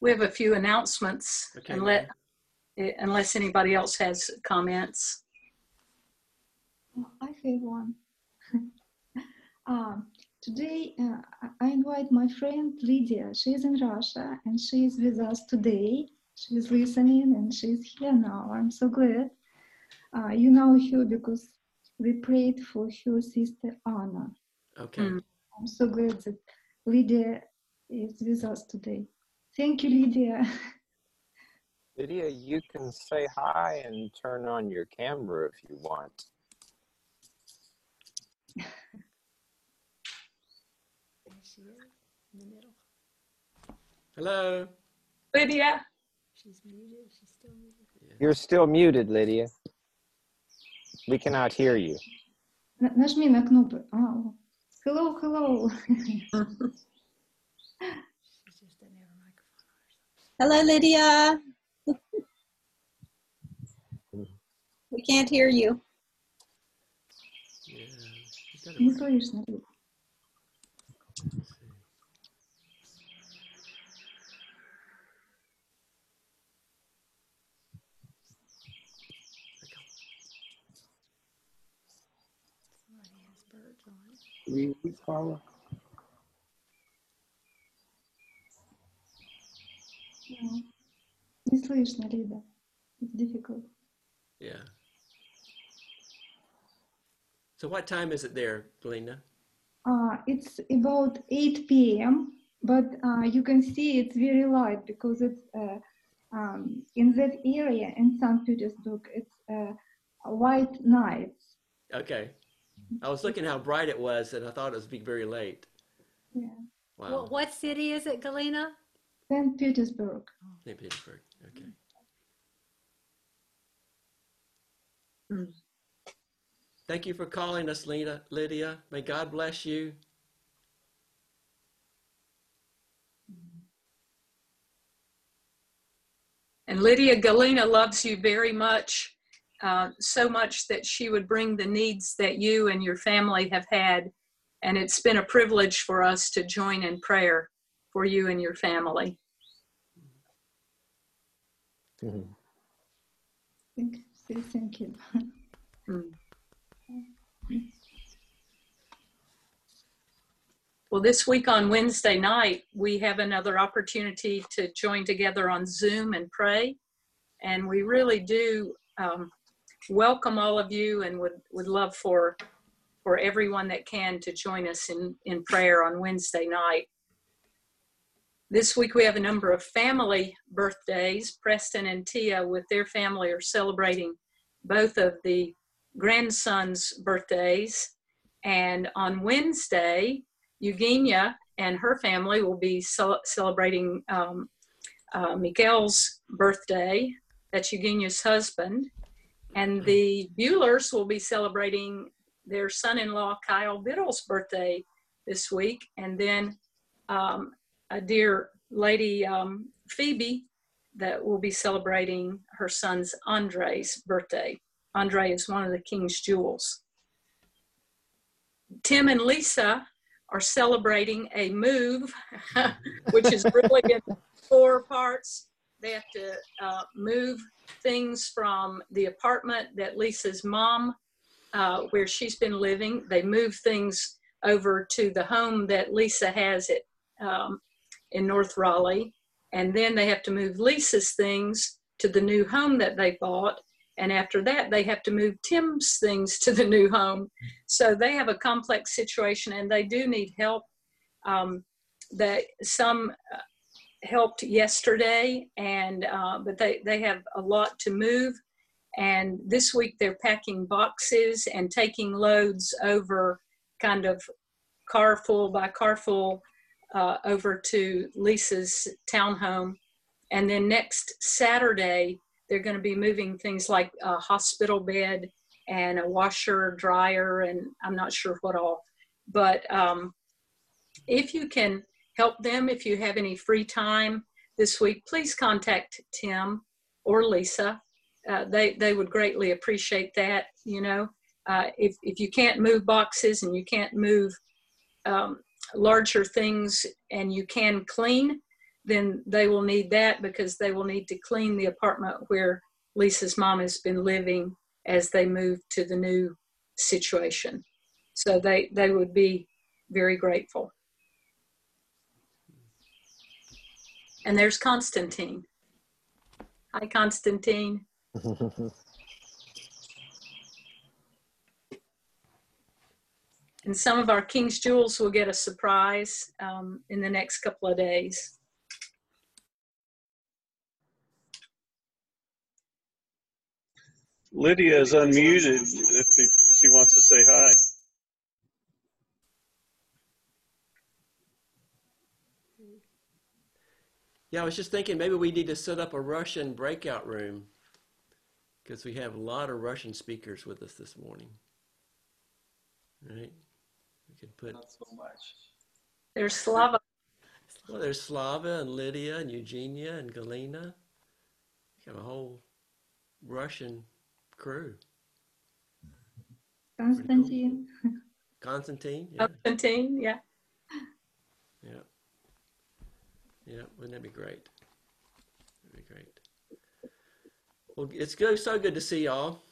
We have a few announcements, Okay, and let, eh, unless anybody else has comments. I have one. Um, today, uh, I- I invite my friend Lydia. She is in Russia and she is with us today. She is listening and she is here now. I'm so glad. Uh, you know her because we prayed for her sister Anna. Okay. Mm. I'm so glad that Lydia is with us today. Thank you, Lydia. *laughs* Lydia, you can say hi and turn on your camera if you want. *laughs* There she is in the middle. Hello. Lydia, She's muted. She's still muted. You're still muted, Lydia. We cannot hear you. Н- Нажми на кнопку. Oh. Hello, hello. She just doesn't have a microphone. Hello, Lydia. we can't hear you. Yeah. she's got Не a- слышно. Люд. let's see. Somebody has birds on. No. Не слышно, Лида. It's difficult. Yeah. So what time is it there, Galina? Uh, it's about 8 p.m., but uh, you can see it's very light because it's uh, um, in that area in St. Petersburg. It's uh, white nights. Okay. I was looking how bright it was, and I thought it was be very late. Yeah. Wow. What, what city is it, Galina? St. Petersburg. St. Petersburg. Okay. Mm. Thank you for calling us, Lena, Lydia. May God bless you. and Lydia Galina loves you very much, uh, so much that she would bring the needs that you and your family have had. And it's been a privilege for us to join in prayer for you and your family. Thank, say thank you. Mm. Well, this week on Wednesday night, we have another opportunity to join together on Zoom and pray. And we really do um, welcome all of you and would, would love for, for everyone that can to join us in, in prayer on Wednesday night. This week we have a number of family birthdays. Preston and Tia, with their family, are celebrating both of the grandsons' birthdays. And on Wednesday, Eugenia and her family will be cel- celebrating um, uh, Miguel's birthday. That's Eugenia's husband. And the Buellers will be celebrating their son in law, Kyle Biddle's birthday this week. And then um, a dear lady, um, Phoebe, that will be celebrating her son's Andre's birthday. Andre is one of the King's jewels. Tim and Lisa are celebrating a move, *laughs* which is really in four parts. They have to uh, move things from the apartment that Lisa's mom, uh, where she's been living, they move things over to the home that Lisa has it um, in North Raleigh. And then they have to move Lisa's things to the new home that they bought. And after that, they have to move Tim's things to the new home. So they have a complex situation and they do need help. Um, that some uh, helped yesterday, and uh, but they, they have a lot to move. And this week they're packing boxes and taking loads over kind of car full by car full uh, over to Lisa's townhome. And then next Saturday, they're going to be moving things like a hospital bed and a washer, dryer, and I'm not sure what all. But um, if you can help them, if you have any free time this week, please contact Tim or Lisa. Uh, they they would greatly appreciate that. You know, uh, if if you can't move boxes and you can't move um, larger things and you can clean, then they will need that because they will need to clean the apartment where Lisa's mom has been living as they move to the new situation. So they, they would be very grateful. And there's Constantine. Hi, Constantine. *laughs* and some of our King's Jewels will get a surprise um, in the next couple of days. Lydia is unmuted if she wants to say hi. Yeah, I was just thinking maybe we need to set up a Russian breakout room because we have a lot of Russian speakers with us this morning. Right? We could put. Not so much. There's Slava. Well, there's Slava and Lydia and Eugenia and Galina. We have a whole Russian crew. Constantine. Constantine. Yeah. Constantine, yeah. Yeah. Yeah. Wouldn't that be great? That'd be great. Well, it's good. So good to see y'all.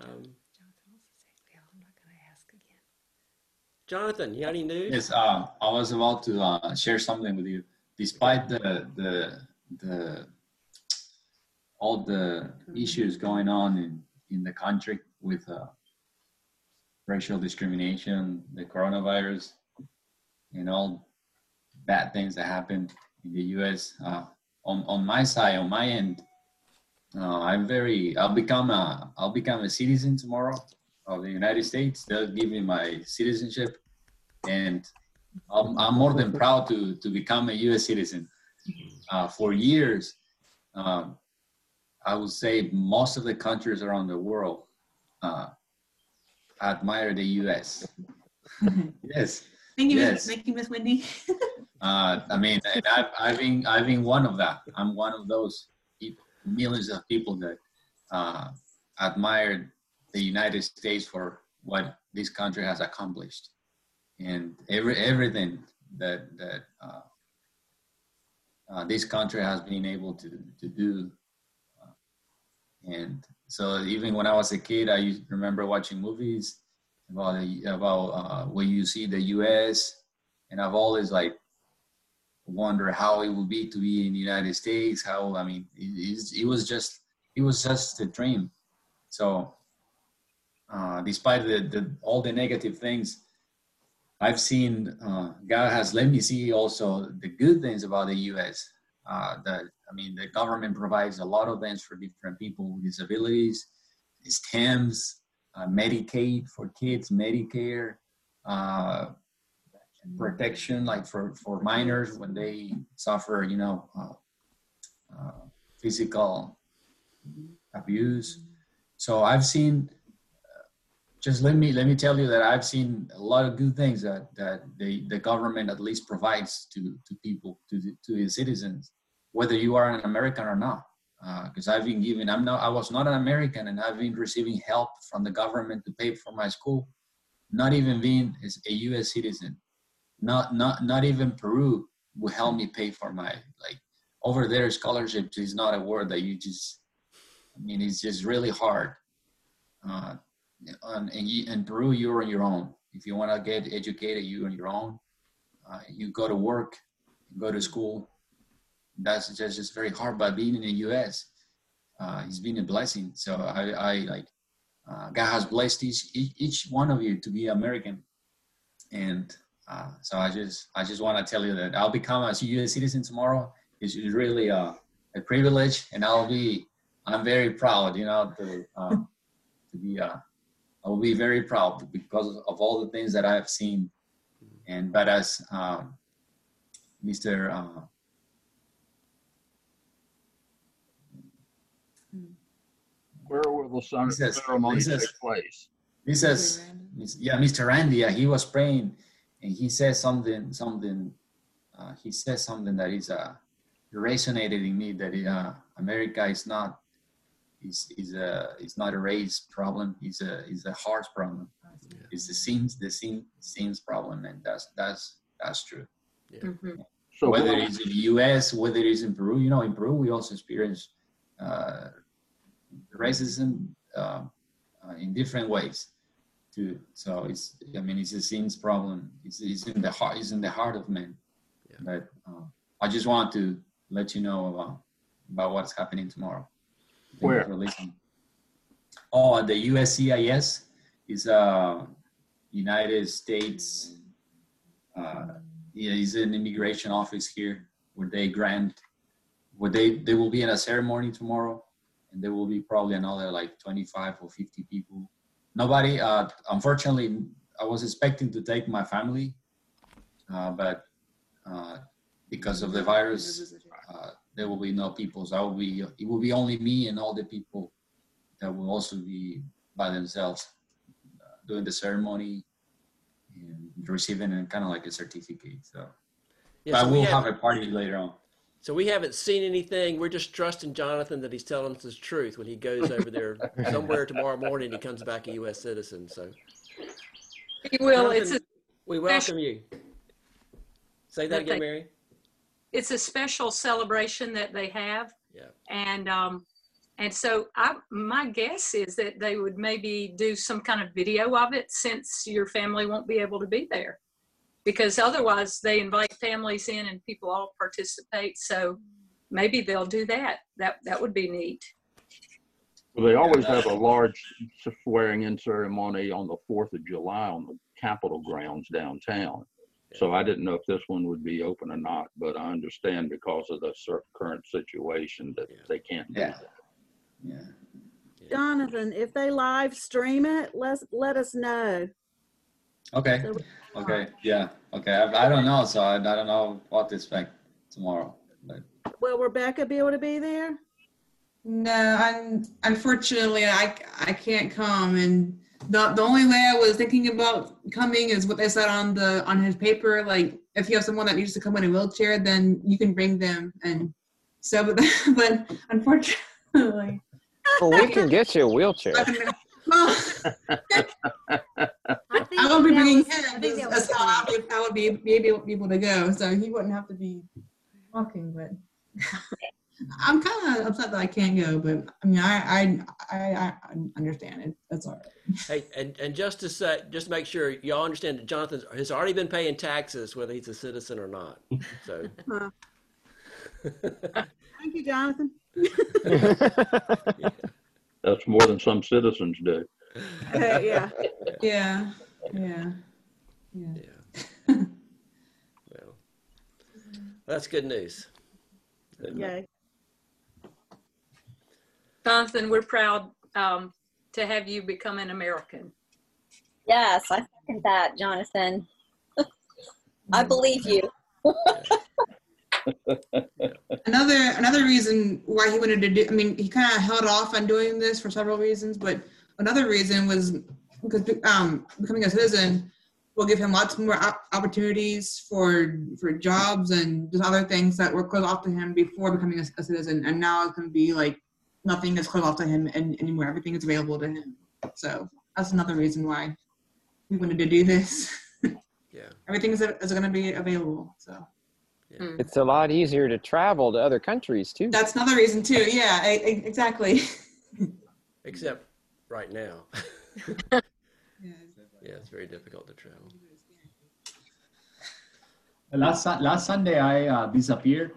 Um, Jonathan, you got any news? Yes, uh, I was about to uh, share something with you. Despite the the the all the issues going on in in the country with uh, racial discrimination, the coronavirus, and all bad things that happen in the U.S. Uh, on on my side, on my end, uh, I'm very. I'll become a. I'll become a citizen tomorrow of the United States. They'll give me my citizenship, and I'm, I'm more than proud to to become a U.S. citizen. Uh, for years, um, I would say most of the countries around the world uh, admire the U.S. *laughs* yes. Thank you, yes. Thank you, Miss Wendy. *laughs* Uh, I mean, and I've, I've been I've been one of that. I'm one of those people, millions of people that uh, admired the United States for what this country has accomplished, and every everything that that uh, uh, this country has been able to to do. And so even when I was a kid, I remember watching movies about about uh, where you see the U.S. and I've always like wonder how it would be to be in the United States. How I mean, it, it was just it was just a dream. So uh, despite the, the all the negative things, I've seen uh, God has let me see also the good things about the U.S. Uh, that I mean, the government provides a lot of things for different people with disabilities, STEMs, uh, Medicaid for kids, Medicare, uh, protection like for for minors when they suffer, you know, uh, uh, physical abuse. So I've seen just let me let me tell you that I've seen a lot of good things that that the the government at least provides to to people to the, to its citizens, whether you are an American or not. Because I've been given, I'm not, I was not an American, and I've been receiving help from the government to pay for my school, not even being a U.S. citizen. Not not not even Peru will help me pay for my like over there. Scholarships is not a word that you just. I mean, it's just really hard. Uh, on, in, in Peru, you're on your own. If you want to get educated, you're on your own. Uh, you go to work, go to school. That's just, just very hard. But being in the U.S., uh, it's been a blessing. So I, I like uh, God has blessed each, each one of you to be American, and uh, so I just I just want to tell you that I'll become a U.S. citizen tomorrow. It's really a, a privilege, and I'll be I'm very proud, you know, to um, to be uh, I will be very proud because of all the things that I have seen. And but as um, Mr. Uh, Where will the son- He says- ceremony says- take place? he says, yeah, Mr. Randy, yeah, he was praying, and he says something, something. Uh, he says something that is uh, resonated in me that uh, America is not is is a is not a race problem. It's a is a heart problem. It's the sins the sin sins problem, and that's that's that's true. So whether it's in the U.S., whether it's in Peru, you know, in Peru we also experience uh, racism uh, uh, in different ways too. So it's, I mean, it's a sins problem. It's, it's in the heart. It's in the heart of man. But uh, I just want to let you know about, about what's happening tomorrow. Where? Oh, the USCIS is a United States. Uh, yeah, it's an immigration office here where they grant, where they they will be in a ceremony tomorrow, and there will be probably another like 25 or 50 people. Nobody, uh, unfortunately, I was expecting to take my family, uh, but uh, because of the virus, uh, there will be no people. So I will be, it will be only me and all the people that will also be by themselves uh, doing the ceremony and receiving a, kind of like a certificate. So, Yeah, but so we we'll have- have a party later on. So we haven't seen anything. We're just trusting Jonathan that he's telling us the truth when he goes over there *laughs* somewhere tomorrow morning. He comes back a U.S. citizen. So He will. It's a, we welcome you. Say that That again, Mary. It's a special celebration that they have. Yeah. And um, and so I my guess is that they would maybe do some kind of video of it since your family won't be able to be there. Because otherwise they invite families in and people all participate. So maybe they'll do that. That that would be neat. Well, They always have a large swearing-in ceremony on the Fourth of July on the Capitol grounds downtown. So I didn't know if this one would be open or not, but I understand because of the cer- current situation that they can't do Yeah. that. Yeah. Jonathan, if they live stream it, let's, let us know. Okay. So we- Okay. Yeah. Okay. I, I don't know. So I, I don't know what to expect tomorrow. But Will Rebecca be able to be there? No, I'm unfortunately I I can't come and the the only way I was thinking about coming is what they said on the on his paper like if you have someone that needs to come in a wheelchair then you can bring them and so *laughs* but, but unfortunately Well, we can get you a wheelchair. *laughs* well, I won't be bringing was- him I think that that's was how I would, I would be, be able, be able to go so he wouldn't have to be walking but *laughs* I'm kind of upset that I can't go, but I mean, I I I, I understand it. That's all right. Hey, and, and just to say, just to make sure y'all understand that Jonathan has already been paying taxes, whether he's a citizen or not. So, Thank you, Jonathan. *laughs* That's more than some citizens do. Uh, yeah. Yeah, yeah, yeah. well, that's good news. Yay. Jonathan, we're proud um, to have you become an American. Yes, I second that, Jonathan. *laughs* I believe you. *laughs* Another another reason why he wanted to do. I mean, he kind of held off on doing this for several reasons, but another reason was because um, becoming a citizen will give him lots more op- opportunities for for jobs and just other things that were closed off to him before becoming a, a citizen, and now it's going to be like nothing is closed off to him and, anymore. Everything is available to him. So that's another reason why we wanted to do this. *laughs* Yeah. Everything is, is going to be available. So It's a lot easier to travel to other countries too. that's another reason too. Yeah, e- e- exactly. *laughs* Except right now. *laughs* yeah, it's very difficult to travel. Last last Sunday, I uh, disappeared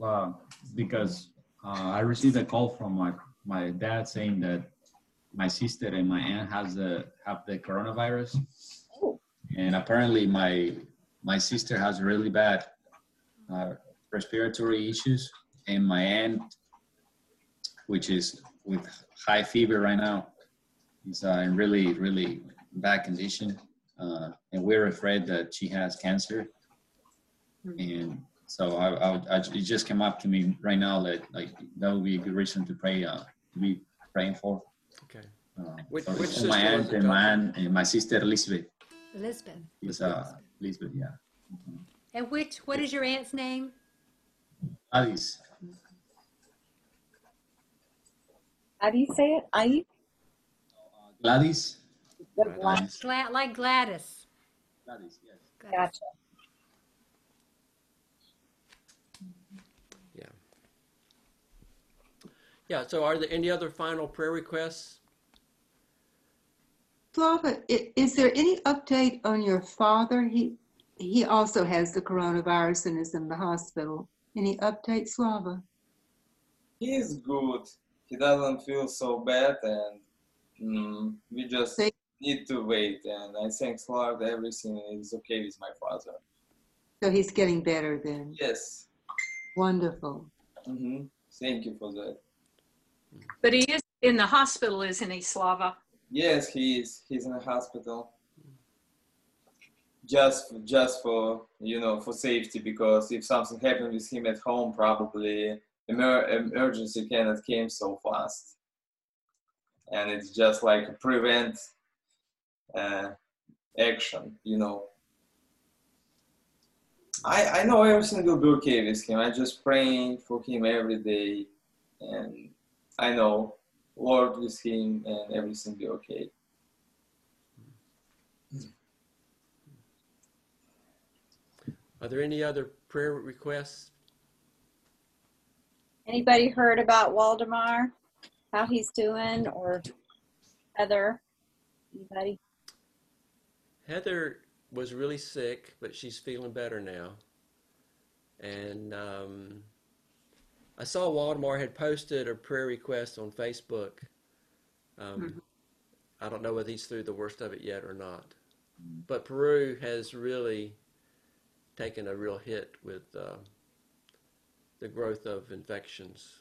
uh, because uh, I received a call from my my dad saying that my sister and my aunt has the have the coronavirus, and apparently my my sister has really bad uh, respiratory issues, and my aunt, which is with high fever right now, is uh, in really really bad condition, uh, and we're afraid that she has cancer. And so I, I, I, it just came up to me right now that like that would be a good reason to pray uh, to be praying for. Okay. Uh, Which- so which sister my aunt and my Jonathan? aunt and my sister Elizabeth Elizabeth. is uh Elizabeth yeah And which, what is your aunt's name? Alice How do you say it? I Gladys Gladys. Gla- like Gladys. Gladys yes Gotcha. Yeah. So, are there any other final prayer requests? Slava, is there any update on your father? He, he also has the coronavirus and is in the hospital. Any update, Slava? He is good. He doesn't feel so bad, and mm, we just need to wait. And I thank Lord everything is okay with my father. So he's getting better then. Yes. Wonderful. hmm Thank you for that. But he is in the hospital, isn't he, Slava? Yes, he is. He's in the hospital. Just, just for you know, for safety, because if something happened with him at home, probably emer- emergency cannot came so fast, and it's just like a prevent uh, action. You know. I I know everything will be okay with him. I just praying for him every day, and I know Lord with him and everything be okay. Are there any other prayer requests? Anybody heard about Waldemar? How he's doing or Heather? Anybody? Heather was really sick, but she's feeling better now. And um, I saw Waldemar had posted a prayer request on Facebook. Um, I don't know whether he's through the worst of it yet or not. But Peru has really taken a real hit with uh, the growth of infections,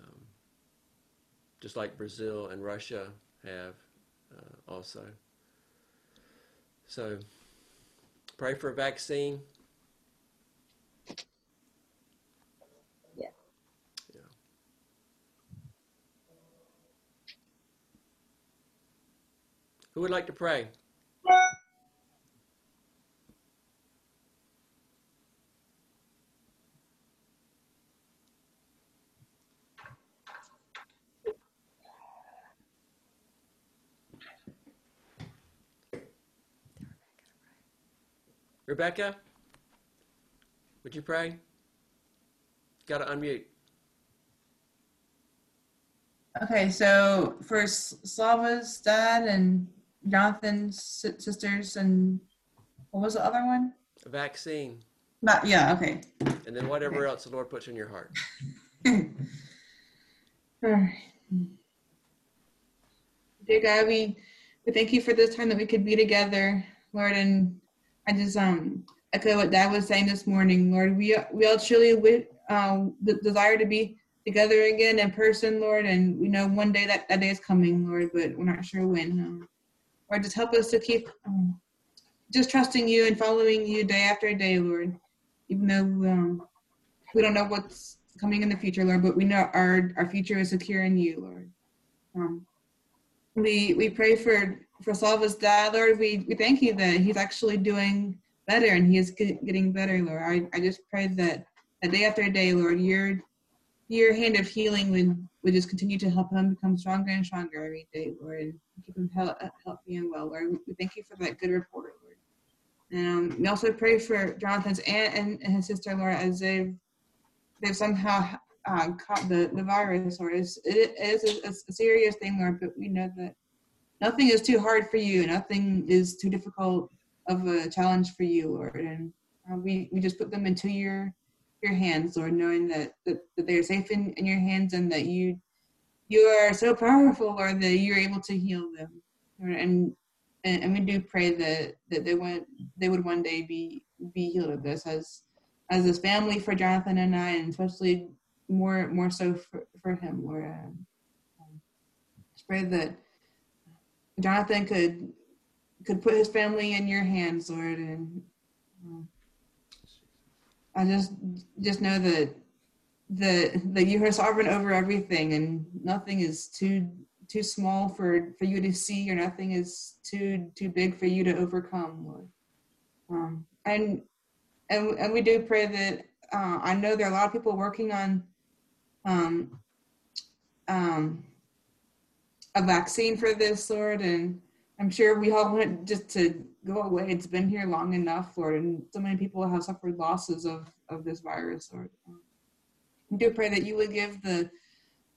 um, just like Brazil and Russia have uh, also. So pray for a vaccine. Who would like to pray? Rebecca, would you pray? Got to unmute. Okay, so for Slava's dad and Jonathan's sisters and what was the other one? A vaccine, Not, yeah, okay. and then whatever else the Lord puts in your heart. *laughs* Alright. Dear God, we, we thank you for this time that we could be together, Lord, and I just um echo what Dad was saying this morning, Lord. We we all truly wi- um the desire to be together again in person, Lord, and we know one day that that day is coming, Lord, but we're not sure when. Um, Lord, just help us to keep um, just trusting you and following you day after day, Lord, even though um, we don't know what's coming in the future, Lord, but we know our our future is secure in you, Lord. Um, we we pray for for Salva's dad, Lord. We we thank you that he's actually doing better and he is getting better, Lord. I, I just pray that that day after day, Lord, your your hand of healing would would just continue to help him become stronger and stronger every day, Lord, keep him health, healthy and well, Lord. We thank you for that good report, Lord. And um, we also pray for Jonathan's aunt and, his sister, Lord, as they've they've somehow uh, caught the, the virus, or it's, it is a, a serious thing, Lord, but we know that nothing is too hard for you. Nothing is too difficult of a challenge for you, Lord. And uh, we, we just put them into your your hands, Lord, knowing that, that, that they're safe in, in your hands and that you you are so powerful, Lord, that you're able to heal them. And, and and we do pray that that they would they would one day be be healed of this as as this family for Jonathan and I, and especially more more so for, for him, Lord. Just pray that Jonathan could could put his family in your hands, Lord, and um, I just just know that that that you are sovereign over everything, and nothing is too too small for for you to see, or nothing is too too big for you to overcome, Lord. Um, and and and we do pray that uh, I know there are a lot of people working on um, um, a vaccine for this, Lord, and I'm sure we all want just to go away. It's been here long enough, Lord, and so many people have suffered losses of of this virus, Lord. We do pray that you would give the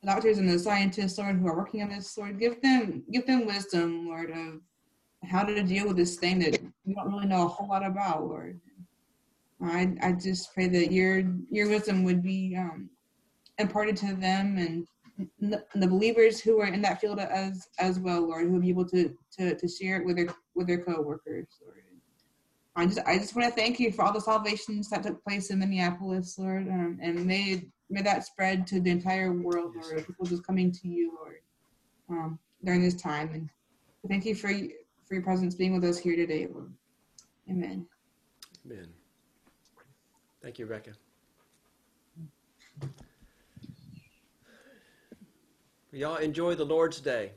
doctors and the scientists, Lord, who are working on this, Lord, give them give them wisdom, Lord, of how to deal with this thing that we don't really know a whole lot about, Lord. I I just pray that your your wisdom would be um, imparted to them and the, the believers who are in that field as as well, Lord, who will be able to to to share it with their with their coworkers, Lord. I just I just want to thank you for all the salvations that took place in Minneapolis, Lord, um, and may may that spread to the entire world, Lord. People just coming to you, Lord, um, during this time, and thank you for for your presence being with us here today, Lord. Amen. Amen. Thank you, Rebecca. Y'all enjoy the Lord's Day.